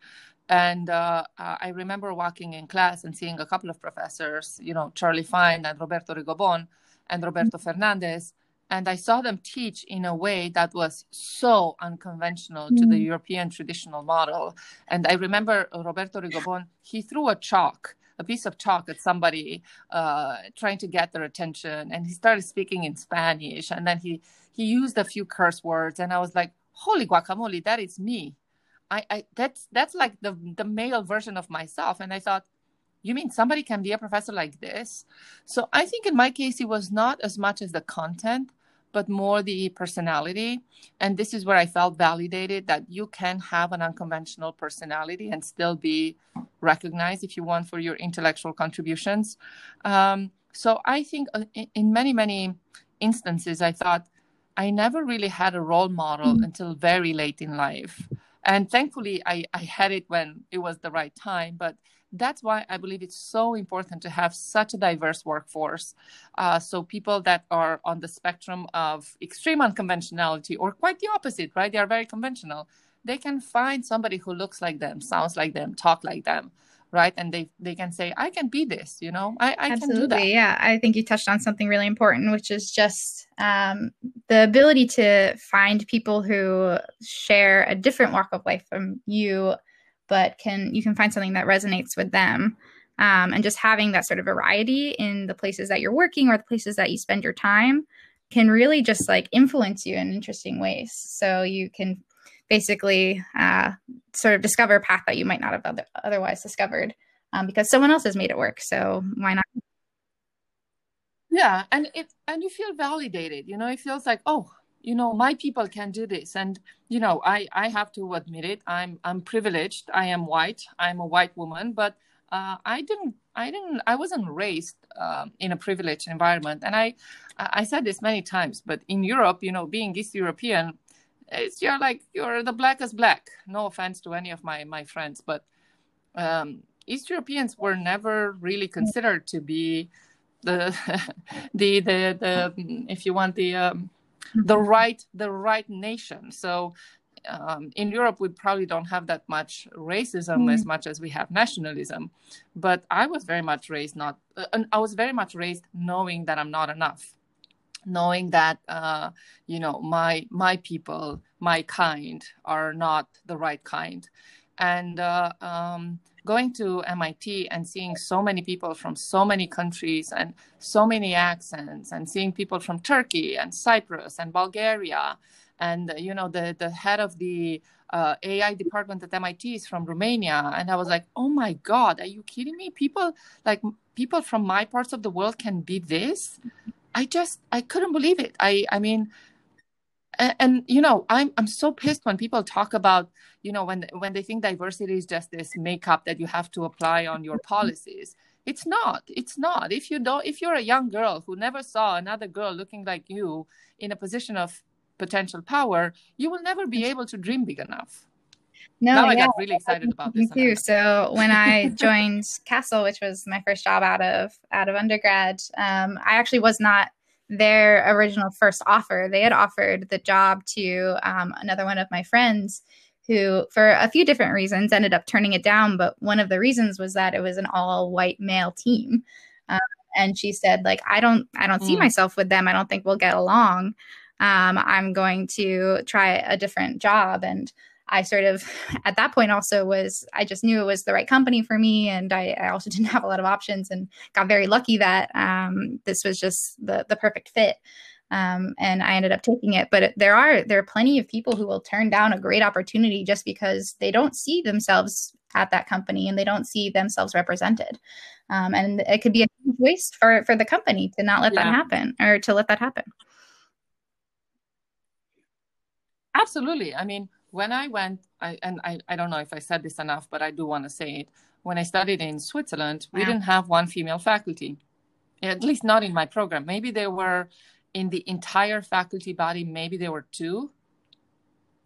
A: and uh, uh, I remember walking in class and seeing a couple of professors, you know, Charlie Fine and Roberto Rigobon and Roberto mm-hmm. Fernandez. And I saw them teach in a way that was so unconventional mm-hmm. to the mm. European traditional model. And I remember Roberto Rigobon, he threw a chalk, a piece of chalk at somebody uh, trying to get their attention. And he started speaking in Spanish. And then he, he used a few curse words. And I was like, holy guacamole, that is me I, I that's that's like the the male version of myself and i thought you mean somebody can be a professor like this so i think in my case it was not as much as the content but more the personality. And this is where i felt validated that you can have an unconventional personality and still be recognized if you want for your intellectual contributions. Um, so i think uh, in many many instances i thought i never really had a role model mm-hmm. until very late in life. And thankfully I, I had it when it was the right time but that's why i believe it's so important to have such a diverse workforce uh, so people that are on the spectrum of extreme unconventionality or quite the opposite right? They are very conventional. They can find somebody who looks like them sounds like them talk like them right? And they they can say i can be this you know? I, I
B: absolutely yeah. I think you touched on something really important which is just um, the ability to find people who share a different walk of life from you but can you can find something that resonates with them um, and just having that sort of variety in the places that you're working or the places that you spend your time can really just like influence you in interesting ways so you can basically uh, sort of discover a path that you might not have other- otherwise discovered um, because someone else has made it work. So why not?
A: Yeah, and it and you feel validated. You know, it feels like oh, you know, my people can do this, and you know, I I have to admit it. I'm I'm privileged. I am white. I'm a white woman, but uh, I didn't I didn't I wasn't raised uh, in a privileged environment, and I I said this many times. But in Europe, you know, being East European, it's you're like you're the blackest black. No offense to any of my my friends, but um, East Europeans were never really considered to be the the the the if you want the um, the right the right nation. So um, in Europe, we probably don't have that much racism mm. as much as we have nationalism. But I was very much raised not. Uh, I was very much raised knowing that I'm not enough knowing that uh, you know my my people my kind are not the right kind and uh, um, going to mit and seeing so many people from so many countries and so many accents and seeing people from turkey and cyprus and bulgaria and you know the the head of the uh, AI department at MIT is from Romania, and I was like, "Oh my God, are you kidding me? People like people from my parts of the world can be this." I just I couldn't believe it. I I mean, and, and, you know I'm I'm so pissed when people talk about you know when when they think diversity is just this makeup that you have to apply on your policies. It's not. It's not. If you don't, if you're a young girl who never saw another girl looking like you in a position of potential power, you will never be able to dream big enough. No, now I got really excited about
B: this. Me too. So when I joined Castle, which was my first job out of out of undergrad, um, I actually was not their original first offer. They had offered the job to um, another one of my friends who, for a few different reasons, ended up turning it down. But one of the reasons was that it was an all white male team. Um, and she said, like, I don't, I don't mm. see myself with them. I don't think we'll get along. Um, I'm going to try a different job. And I sort of at that point also was I just knew it was the right company for me, and I, I also didn't have a lot of options, and got very lucky that um, this was just the the perfect fit. um, and I ended up taking it. But there are there are plenty of people who will turn down a great opportunity just because they don't see themselves at that company and they don't see themselves represented. Um, and it could be a waste for for the company to not let yeah. that happen or to let that happen.
A: Absolutely. I mean, when I went, I, and I, I don't know if I said this enough, but I do want to say it. When I studied in Switzerland, we didn't have one female faculty, at least not in my program. Maybe there were in the entire faculty body, maybe there were two.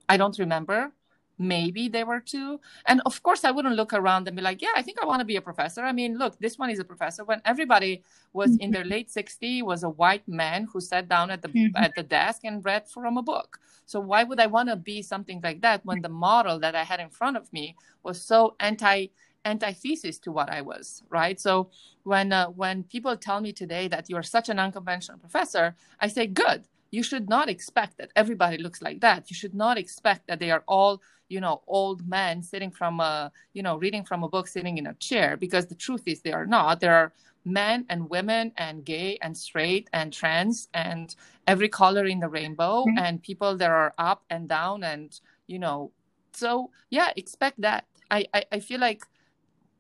A: I don't remember maybe there were two and of course i wouldn't look around and be like yeah i think i want to be a professor. I mean look this one is a professor. When everybody was mm-hmm. in their late 60s was a white man who sat down at the mm-hmm. at the desk and read from a book. So why would i want to be something like that when the model that i had in front of me was so anti antithesis to what i was right? So when uh, when people tell me today that you're such an unconventional professor i say good. You should not expect that everybody looks like that. You should not expect that they are all you know old men sitting from a you know reading from a book sitting in a chair because the truth is they are not. There are men and women and gay and straight and trans and every color in the rainbow mm-hmm. and people that are up and down and you know so yeah expect that. I, I i feel like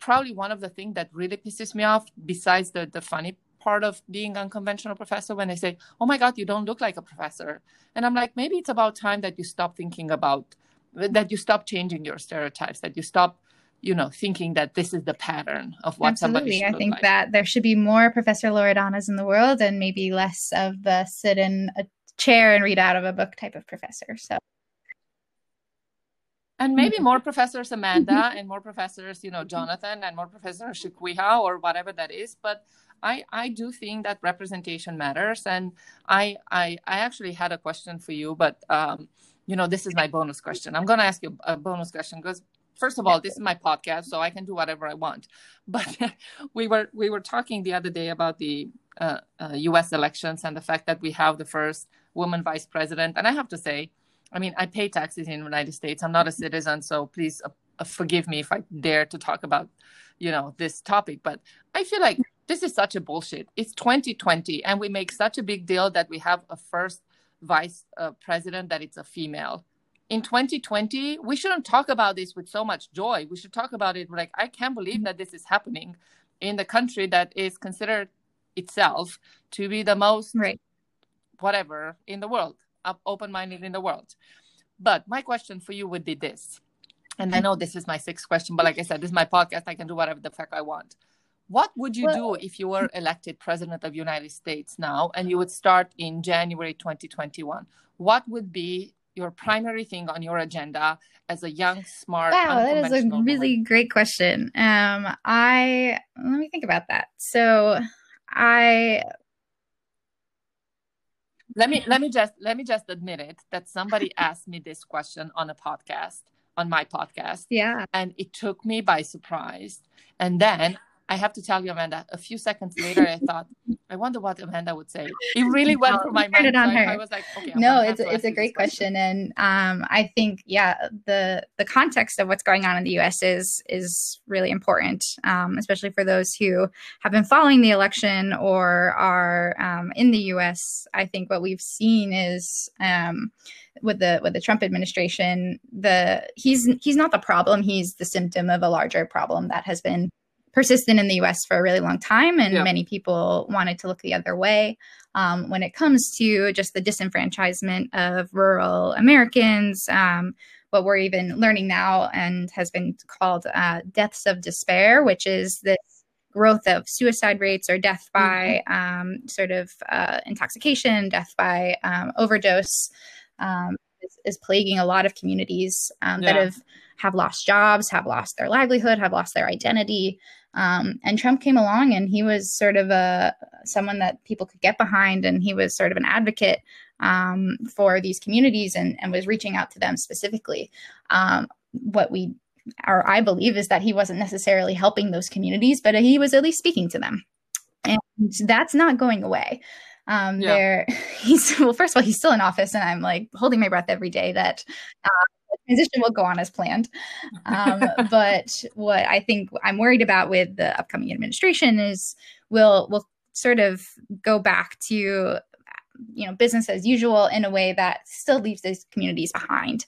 A: probably one of the things that really pisses me off besides the the funny part of being unconventional professor when they say oh my god you don't look like a professor. And i'm like maybe it's about time that you stop thinking about that you stop changing your stereotypes that you stop you know thinking that this is the pattern of what
B: Absolutely.
A: somebody i
B: think
A: like.
B: that there should be more professor loredanas in the world and maybe less of the sit in a chair and read out of a book type of professor so
A: and maybe more professors amanda and more professors you know jonathan and more professors shikwiha or whatever that is but i i do think that representation matters and i i i actually had a question for you but um you know, this is my bonus question. I'm going to ask you a bonus question because first of all, this is my podcast, so I can do whatever I want. But we were we were talking the other day about the uh, uh, U.S. elections and the fact that we have the first woman vice president. And I have to say, I mean, I pay taxes in the United States. I'm not a citizen, so please uh, uh forgive me if I dare to talk about, you know, this topic. But I feel like this is such a bullshit. It's 2020, and we make such a big deal that we have a first vice uh, president that it's a female. In 2020, we shouldn't talk about this with so much joy. We should talk about it like, I can't believe that this is happening in the country that is considered itself to be the most
B: right.
A: whatever in the world, open minded in the world. But my question for you would be this. And I know this is my sixth question, but like I said, this is my podcast. I can do whatever the fuck I want. What would you well, do if you were elected president of the United States now and you would start in January 2021? What would be your primary thing on your agenda as a young, smart?
B: Wow, that is a really woman? great question. Um, I let me think about that. So, I
A: let me let me just let me just admit it that somebody asked me this question on a podcast on my podcast.
B: Yeah,
A: and it took me by surprise. And then I have to tell you, Amanda, a few seconds later, I thought, I wonder what Amanda would say. It really went no, through my mind.
B: It on so her. I, I, was like, okay, I'm no, it's it's a great question. question. and um, I think yeah, the the context of what's going on in the U.S. is is really important, um, especially for those who have been following the election or are um, in the U.S. I think what we've seen is um, with the with the Trump administration, the he's he's not the problem; he's the symptom of a larger problem that has been persistent in the US for a really long time, and yeah. many people wanted to look the other way. Um, when it comes to just the disenfranchisement of rural Americans, um, what we're even learning now and has been called uh, deaths of despair, which is this growth of suicide rates or death by mm-hmm. um, sort of uh, intoxication, death by um, overdose, um, is, is, plaguing a lot of communities um, yeah. that have have lost jobs, have lost their livelihood, have lost their identity. Um, and Trump came along and he was sort of a someone that people could get behind, and he was sort of an advocate um, for these communities and, and was reaching out to them specifically. Um, what we or I believe is that he wasn't necessarily helping those communities, but he was at least speaking to them. And that's not going away. Um, yeah. there, he's well. First of all, he's still in office, and I'm like holding my breath every day that uh, transition will go on as planned. Um, but what I think I'm worried about with the upcoming administration is we'll we'll sort of go back to you know business as usual in a way that still leaves these communities behind.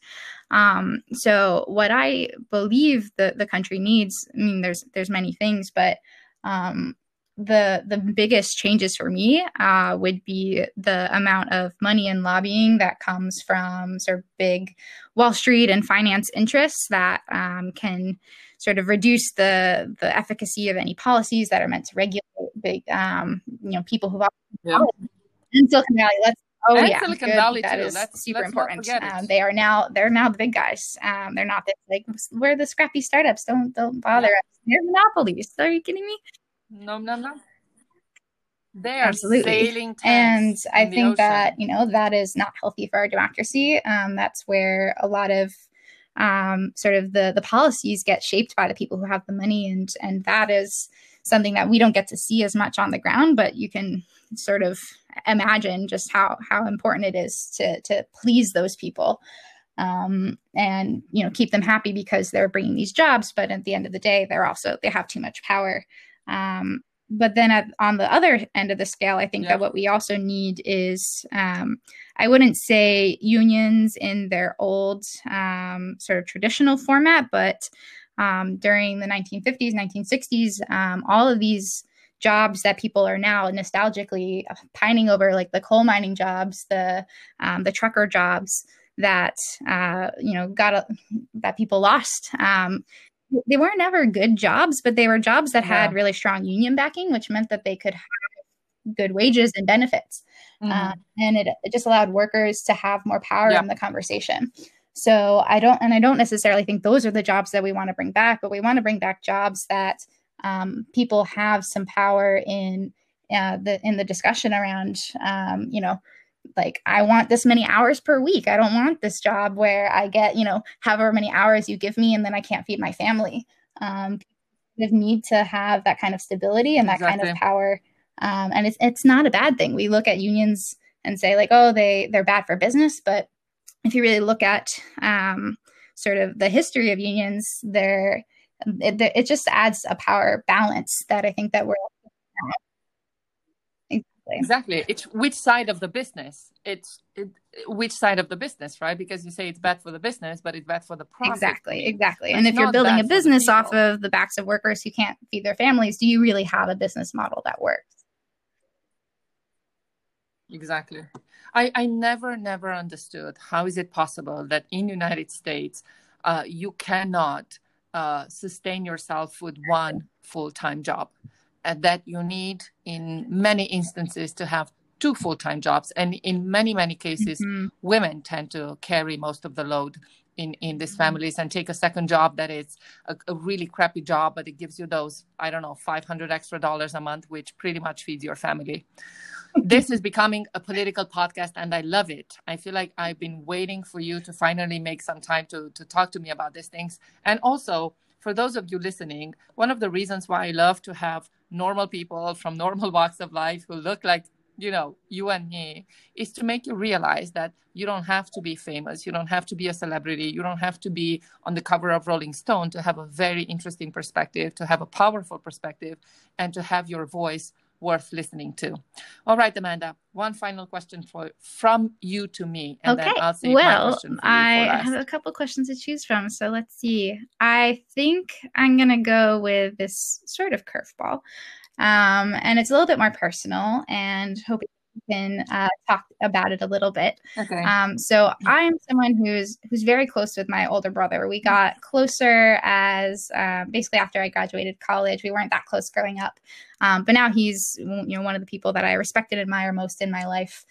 B: Um, so what I believe that the country needs, I mean, there's there's many things, but um, the the biggest changes for me uh, would be the amount of money and lobbying that comes from sort of big Wall Street and finance interests that um, can sort of reduce the the efficacy of any policies that are meant to regulate big um, you know people who've yeah. in Silicon Valley. Let's oh
A: and
B: yeah,
A: Silicon good. Valley
B: that
A: too.
B: is
A: let's,
B: super important. Um, they are now they're now the big guys. Um, they're not the, like we're the scrappy startups. Don't don't bother yeah. us. They're monopolies. Are you kidding me?
A: No, no, no. They are
B: Absolutely.
A: sailing
B: and I think that you know that is not healthy for our democracy. Um, that's where a lot of um, sort of the the policies get shaped by the people who have the money, and and that is something that we don't get to see as much on the ground. But you can sort of imagine just how how important it is to to please those people. Um, and you know keep them happy because they're bringing these jobs but at the end of the day they're also they have too much power um, but then at, on the other end of the scale, I think yeah. that what we also need is um, I wouldn't say unions in their old um, sort of traditional format, but um, during the 1950s, 1960s, um, all of these jobs that people are now nostalgically pining over, like the coal mining jobs, the um, the trucker jobs that uh, you know got a, that people lost. Um, they weren't ever good jobs, but they were jobs that had really strong union backing, which meant that they could have good wages and benefits. Mm-hmm. Uh, and it, it, just allowed workers to have more power yeah. in the conversation. So I don't, and I don't necessarily think those are the jobs that we want to bring back, but we want to bring back jobs that um, people have some power in uh, the in the discussion around, um, you know, like I want this many hours per week. I don't want this job where I get, you know, however many hours you give me and then I can't feed my family. Um, need to have that kind of stability and that exactly. kind of power. Um, and it's it's not a bad thing. We look at unions and say like, oh, they they're bad for business, but if you really look at um, sort of the history of unions, there it, it just adds a power balance that I think that we're
A: exactly. It's which side of the business? It's it, which side of the business right? Because you say it's bad for the business but it's bad for the profit
B: exactly exactly. And if you're building a business off of the backs of workers who can't feed their families do you really have a business model that works?
A: Exactly. I i never never understood how is it possible that in united states uh, you cannot uh, sustain yourself with one full-time job that you need in many instances to have two full-time jobs and in many many cases mm-hmm. women tend to carry most of the load in in these mm-hmm. families and take a second job that is a, a, really crappy job but it gives you those i don't know 500 extra dollars a month which pretty much feeds your family this is becoming a political podcast and i love it i feel like i've been waiting for you to finally make some time to to talk to me about these things and also for those of you listening one of the reasons why i love to have normal people from normal walks of life who look like you know you and me is to make you realize that you don't have to be famous you don't have to be a celebrity you don't have to be on the cover of rolling stone to have a very interesting perspective to have a powerful perspective and to have your voice worth listening to all right amanda one final question for from you to me
B: and okay. then i'll see well i have a couple questions to choose from so let's see i think i'm going to go with this sort of curveball um, and it's a little bit more personal and hoping can uh, talk about it a little bit. Okay. Um, so I am someone who's who's very close with my older brother. We got closer as uh, basically after I graduated college. We weren't that close growing up, um, but now he's you know one of the people that I respect and admire most in my life.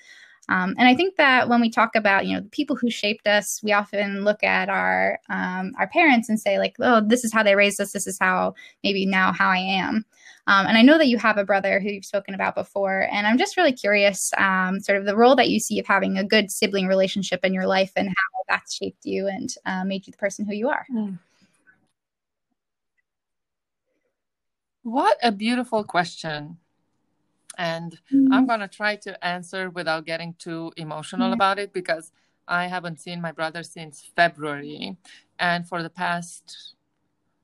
B: Um, and I think that when we talk about, you know, the people who shaped us, we often look at our um, our parents and say, like, oh, this is how they raised us. This is how maybe now how I am. Um, and I know that you have a brother who you've spoken about before. And I'm just really curious, um, sort of the role that you see of having a good sibling relationship in your life and how that's shaped you and uh, made you the person who you are. Mm.
A: What a beautiful question. And mm-hmm. I'm going to try to answer without getting too emotional about it because I haven't seen my brother since February. And for the past,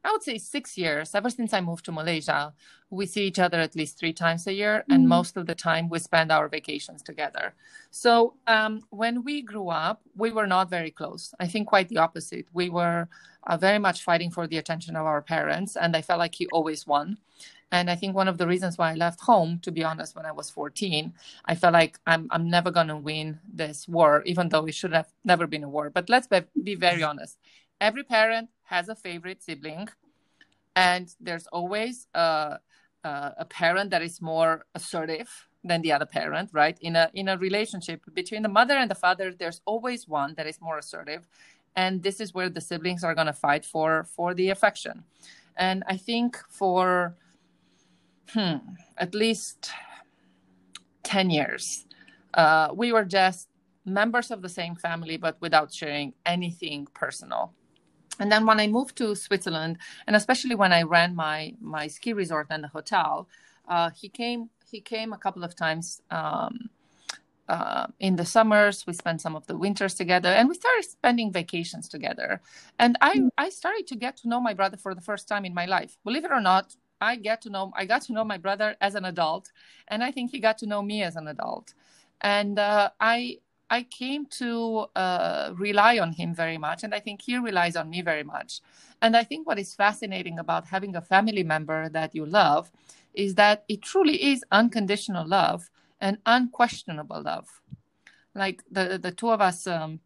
A: I would say six years, ever since I moved to Malaysia, we see each other at least three times a year, mm-hmm. and most of the time we spend our vacations together. So um, when we grew up, we were not very close. I think quite the opposite. We were uh, very much fighting for the attention of our parents, and I felt like he always won. And I think one of the reasons why I left home, to be honest, when I was 14, I felt like I'm, I'm never going to win this war, even though it should have never been a war. But let's be, be very honest. Every parent has a favorite sibling, and there's always a, a, a parent that is more assertive than the other parent right in a in a relationship between the mother and the father there's always one that is more assertive and this is where the siblings are going to fight for for the affection and i think for hmm, at least 10 years. Uh, we were just members of the same family, but without sharing anything personal. And then when I moved to Switzerland, and especially when I ran my my ski resort and the hotel, uh, he came he came a couple of times um, uh, in the summers. We spent some of the winters together, and we started spending vacations together. And I mm. I started to get to know my brother for the first time in my life. Believe it or not, I get to know I got to know my brother as an adult, and I think he got to know me as an adult, and uh, I I came to uh, rely on him very much, and I think he relies on me very much. And I think what is fascinating about having a family member that you love is that it truly is unconditional love and unquestionable love. Like the the two of us um,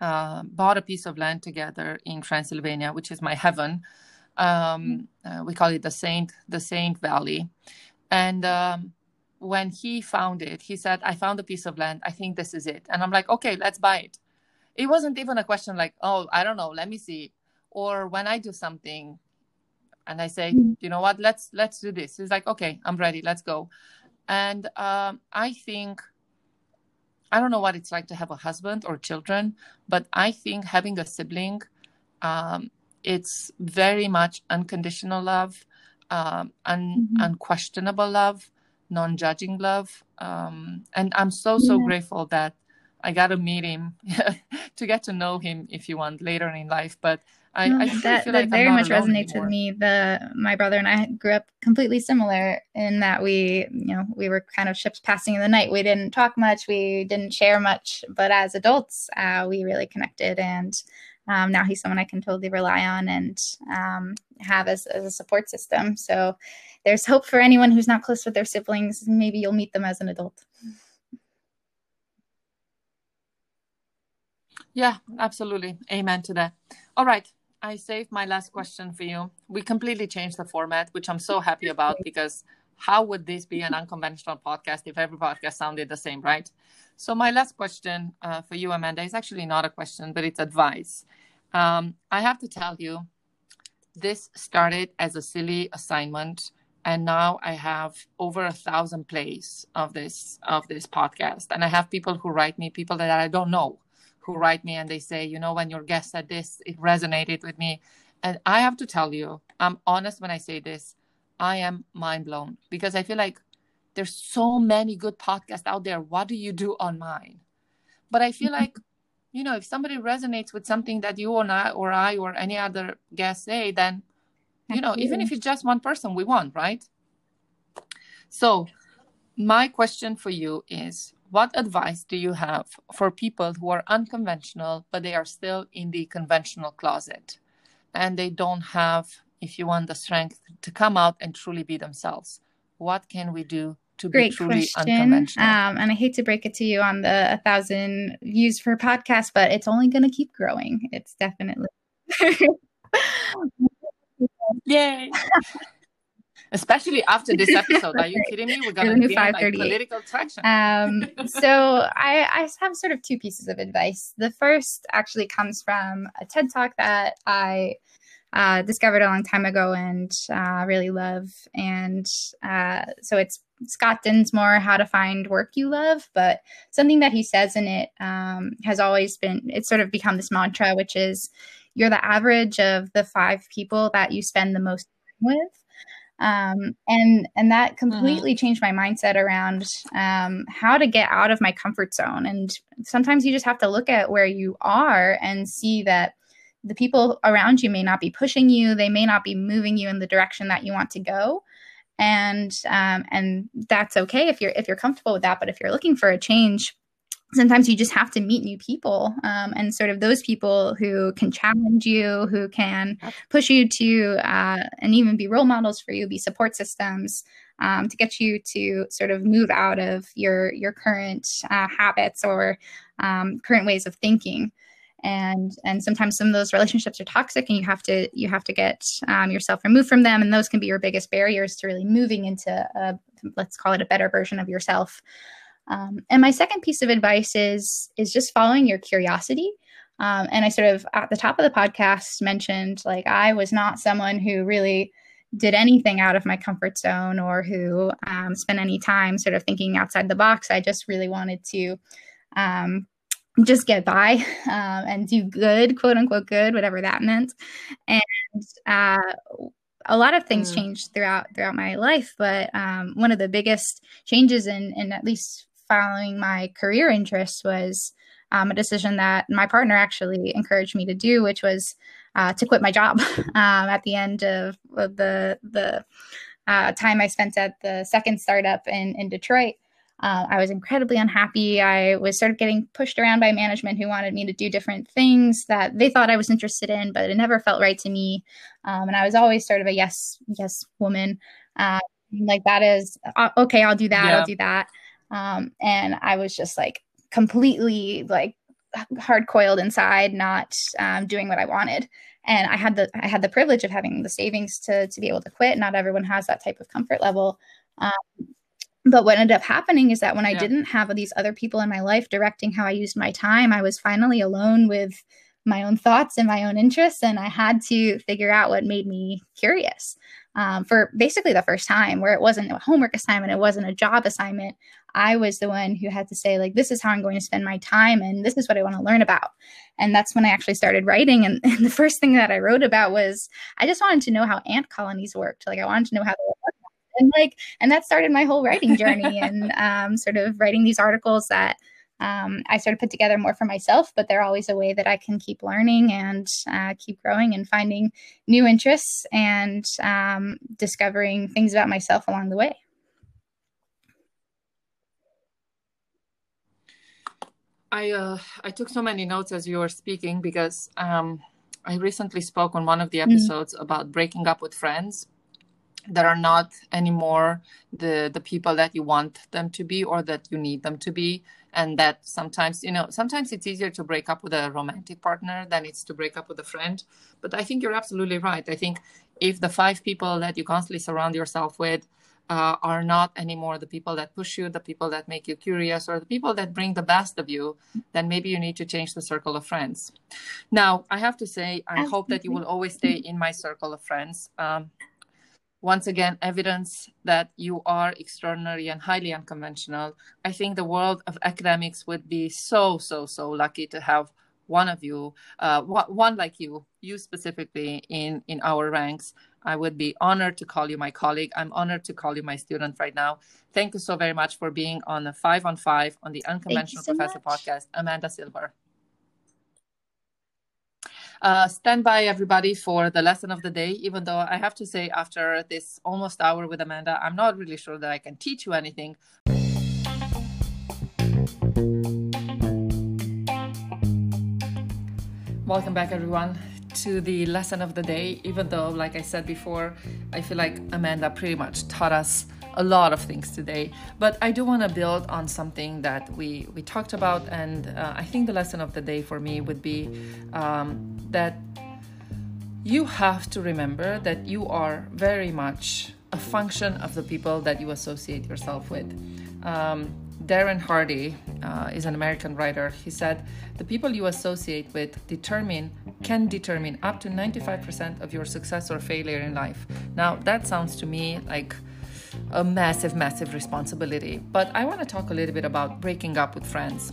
A: uh, bought a piece of land together in Transylvania, which is my heaven um, uh, we call it the Saint the Saint Valley, and um, when he found it, he said, "I found a piece of land. I think this is it." And I'm like, "Okay, let's buy it." It wasn't even a question like, "Oh, I don't know, let me see," or when I do something, and I say, mm-hmm. "You know what? Let's let's do this." He's like, "Okay, I'm ready. Let's go." And um, I think. I don't know what it's like to have a husband or children, but I think having a sibling um, it's very much unconditional love, um, un- mm-hmm. unquestionable love, non-judging love, um, and I'm so so yeah. grateful that I got to meet him to get to know him, if you want, later in life. But I, no, I
B: that, that like very much resonates anymore. with me. The my brother and I grew up completely similar in that we, you know, we were kind of ships passing in the night. We didn't talk much, we didn't share much, but as adults, uh, we really connected, and um, now he's someone I can totally rely on and um, have as, as a support system. So there's hope for anyone who's not close with their siblings. Maybe you'll meet them as an adult.
A: Yeah, absolutely. Amen to that. All right. I saved my last question for you. We completely changed the format, which I'm so happy about because how would this be an unconventional podcast if every podcast sounded the same, right? So, my last question uh, for you, Amanda, is actually not a question, but it's advice. Um, I have to tell you, this started as a silly assignment, and now I have over a thousand plays of this of this podcast. And I have people who write me, people that I don't know, who write me, and they say, you know, when your guest said this, it resonated with me. And I have to tell you, I'm honest when I say this. I am mind blown because I feel like there's so many good podcasts out there. What do you do on mine? But I feel like, you know, if somebody resonates with something that you or I or I or any other guest say, then, you know, even if it's just one person, we won, right? So, my question for you is what advice do you have for people who are unconventional, but they are still in the conventional closet and they don't have, if you want, the strength to come out and truly be themselves? What can we do to Great be truly question. unconventional?
B: Um, and I hate to break it to you on the a thousand views per podcast, but it's only going to keep growing. It's definitely.
A: Yay! Especially after this episode. Are you kidding me? We're going to be like political traction.
B: Um, so I, I have sort of two pieces of advice. The first actually comes from a TED talk that I uh, discovered a long time ago and uh, really love. And uh, so it's Scott Dinsmore, How to Find Work You Love. But something that he says in it um, has always been, it's sort of become this mantra, which is you're the average of the five people that you spend the most time with. Um, and and that mm-hmm. completely changed my mindset around um, how to get out of my comfort zone. And sometimes you just have to look at where you are and see that the people around you may not be pushing you, they may not be moving you in the direction that you want to go. and um, and that's okay if you're if you're comfortable with that. But if you're looking for a change sometimes you just have to meet new people um, and sort of those people who can challenge you who can push you to uh, and even be role models for you be support systems um, to get you to sort of move out of your your current uh, habits or um, current ways of thinking and and sometimes some of those relationships are toxic and you have to you have to get um, yourself removed from them. And those can be your biggest barriers to really moving into a let's call it a better version of yourself. Um, and my second piece of advice is is just following your curiosity. Um, and i sort of at the top of the podcast mentioned like i was not someone who really did anything out of my comfort zone or who um, spent any time sort of thinking outside the box. I just really wanted to um, just get by um, and do good quote unquote good whatever that meant and uh, a lot of things mm. changed throughout throughout my life but um, one of the biggest changes in in at least following my career interests was um, a decision that my partner actually encouraged me to do, which was uh, to quit my job um, at the end of, of the the uh, time I spent at the second startup in in Detroit. Uh, I was incredibly unhappy. I was sort of getting pushed around by management who wanted me to do different things that they thought I was interested in, but it never felt right to me. Um, and I was always sort of a yes, yes woman. Uh, like that is uh, okay. I'll do that. Yeah. I'll do that. Um, and I was just like completely like hard coiled inside, not um, doing what I wanted. And I had the I had the privilege of having the savings to to be able to quit. Not everyone has that type of comfort level. Um, but what ended up happening is that when I yeah. didn't have these other people in my life directing how I used my time, I was finally alone with my own thoughts and my own interests. And I had to figure out what made me curious um, for basically the first time, where it wasn't a homework assignment, it wasn't a job assignment. I was the one who had to say, like, this is how I'm going to spend my time and this is what I want to learn about. And that's when I actually started writing. And, and the first thing that I wrote about was I just wanted to know how ant colonies worked. Like, I wanted to know how they worked and like and that started my whole writing journey and um, sort of writing these articles that um, I sort of put together more for myself, but they're always a way that I can keep learning and uh, keep growing and finding new interests and um, discovering things about myself along the way.
A: I uh, I took so many notes as you were speaking because um, I recently spoke on one of the mm-hmm. episodes mm-hmm. about breaking up with friends that are not anymore the the people that you want them to be or that you need them to be. And that sometimes you know sometimes it's easier to break up with a romantic partner than it's to break up with a friend. But i think you're absolutely right. I think if the five people that you constantly surround yourself with uh, are not anymore the people that push you the people that make you curious or the people that bring the best of you then maybe you need to change the circle of friends. Now i have to say i hope that you will always stay in my circle of friends. Um, once again evidence that you are extraordinary and highly unconventional. I think the world of academics would be so, so, so lucky to have one of you, uh, one like you, you specifically in, in our ranks. I would be honored to call you my colleague. I'm honored to call you my student right now. Thank you so very much for being on the Five on Five on the Unconventional so Professor much. podcast, Amanda Silver. Uh, stand by, everybody, for the lesson of the day. Even though I have to say, after this almost hour with Amanda, I'm not really sure that I can teach you anything. Welcome back, everyone, to the lesson of the day. Even though, like I said before, I feel like Amanda pretty much taught us a lot of things today. But I do want to build on something that we we talked about, and uh, I think the lesson of the day for me would be um, that you have to remember that you are very much a function of the people that you associate yourself with. Um, Darren Hardy uh, is an American writer. He said, The people you associate with determine, can determine up to 95% of your success or failure in life. Now, that sounds to me like a massive, massive responsibility. But I want to talk a little bit about breaking up with friends.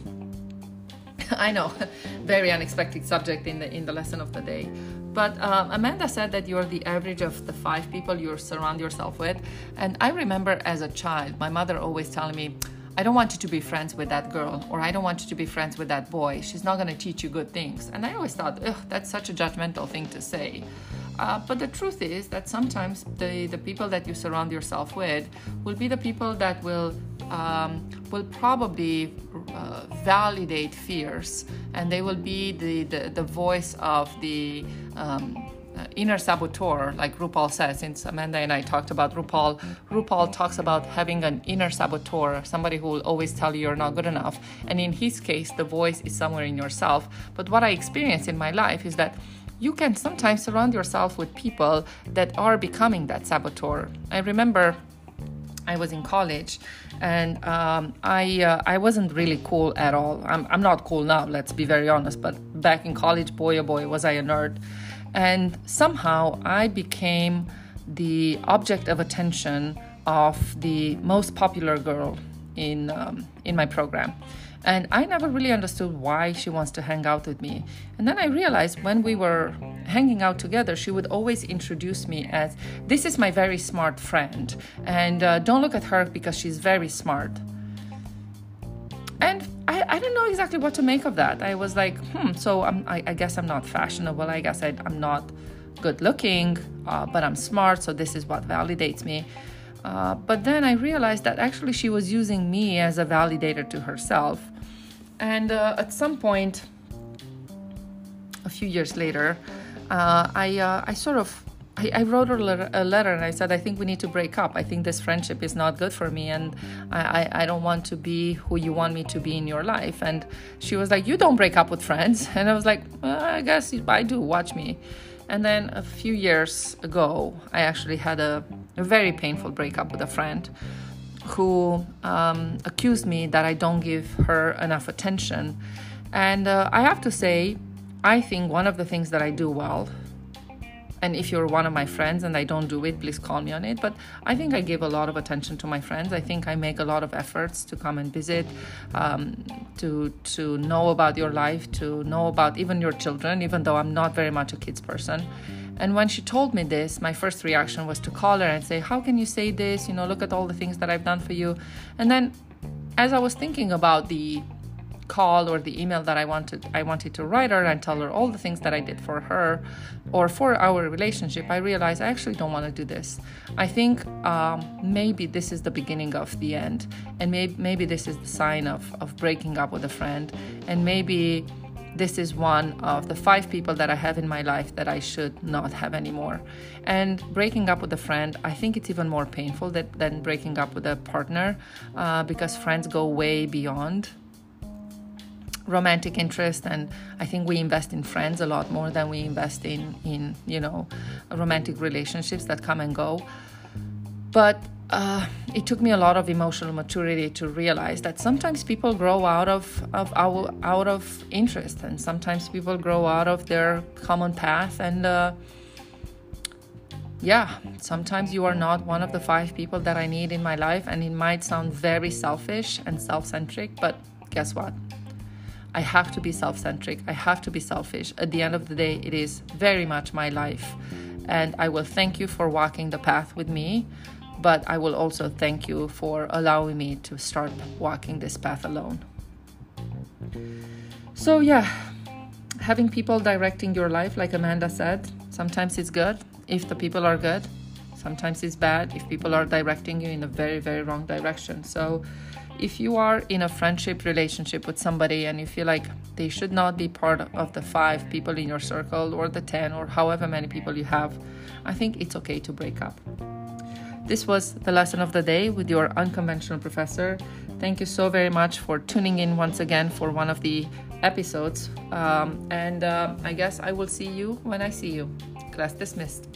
A: I know, very unexpected subject in the in the lesson of the day. But um, Amanda said that you're the average of the five people you surround yourself with, and I remember as a child, my mother always telling me. I don't want you to be friends with that girl, or I don't want you to be friends with that boy. She's not going to teach you good things. And I always thought, ugh, that's such a judgmental thing to say. Uh, but the truth is that sometimes the, the people that you surround yourself with will be the people that will um, will probably uh, validate fears and they will be the, the, the voice of the um, uh, inner saboteur, like RuPaul says, since Amanda and I talked about RuPaul, RuPaul talks about having an inner saboteur, somebody who will always tell you you're not good enough. And in his case, the voice is somewhere in yourself. But what I experience in my life is that you can sometimes surround yourself with people that are becoming that saboteur. I remember I was in college and um, I, uh, I wasn't really cool at all. I'm, I'm not cool now, let's be very honest, but back in college, boy oh boy, was I a nerd. And somehow I became the object of attention of the most popular girl in, um, in my program. And I never really understood why she wants to hang out with me. And then I realized when we were hanging out together, she would always introduce me as this is my very smart friend. And uh, don't look at her because she's very smart. And I, I don't know exactly what to make of that. I was like, hmm, so I, I guess I'm not fashionable. I guess I, am not good looking, uh, but I'm smart, so this is what validates me. Uh, but then I realized that actually she was using me as a validator to herself. And uh, at some point, a few years later, uh, I, uh, I sort of I, wrote her a letter and I said, I think we need to break up. I think this friendship is not good for me and I, I, I don't want to be who you want me to be in your life. And she was like, You don't break up with friends. And I was like, well, I guess I do. Watch me. And then a few years ago, I actually had a, a very painful breakup with a friend who um, accused me that I don't give her enough attention. And uh, I have to say, I think one of the things that I do well and if you're one of my friends and I don't do it, please call me on it. But I think I give a lot of attention to my friends. I think I make a lot of efforts to come and visit, um, to to know about your life, to know about even your children, even though I'm not very much a kids person. And when she told me this, my first reaction was to call her and say, How can you say this? You know, look at all the things that I've done for you. And then as I was thinking about the call or the email that I wanted I wanted to write her and tell her all the things that I did for her or for our relationship, I realized I actually don't want to do this. I think um, maybe this is the beginning of the end, and maybe maybe this is the sign of of breaking up with a friend, and maybe this is one of the five people that I have in my life that I should not have anymore. And breaking up with a friend, I think it's even more painful that, than breaking up with a partner uh, because friends go way beyond romantic interest and i think we invest in friends a lot more than we invest in in you know romantic relationships that come and go but uh, it took me a lot of emotional maturity to realize that sometimes people grow out of, of our, out of interest and sometimes people grow out of their common path and uh, yeah sometimes you are not one of the five people that i need in my life and it might sound very selfish and self-centric but guess what I have to be self centric. I have to be selfish. At the end of the day, it is very much my life. And I will thank you for walking the path with me, but I will also thank you for allowing me to start walking this path alone. So, yeah, having people directing your life, like Amanda said, sometimes it's good if the people are good, sometimes it's bad if people are directing you in a very, very wrong direction. So, if you are in a friendship relationship with somebody and you feel like they should not be part of the five people in your circle or the 10 or however many people you have, I think it's okay to break up. This was the lesson of the day with your unconventional professor. Thank you so very much for tuning in once again for one of the episodes. Um, and uh, I guess I will see you when I see you. Class dismissed.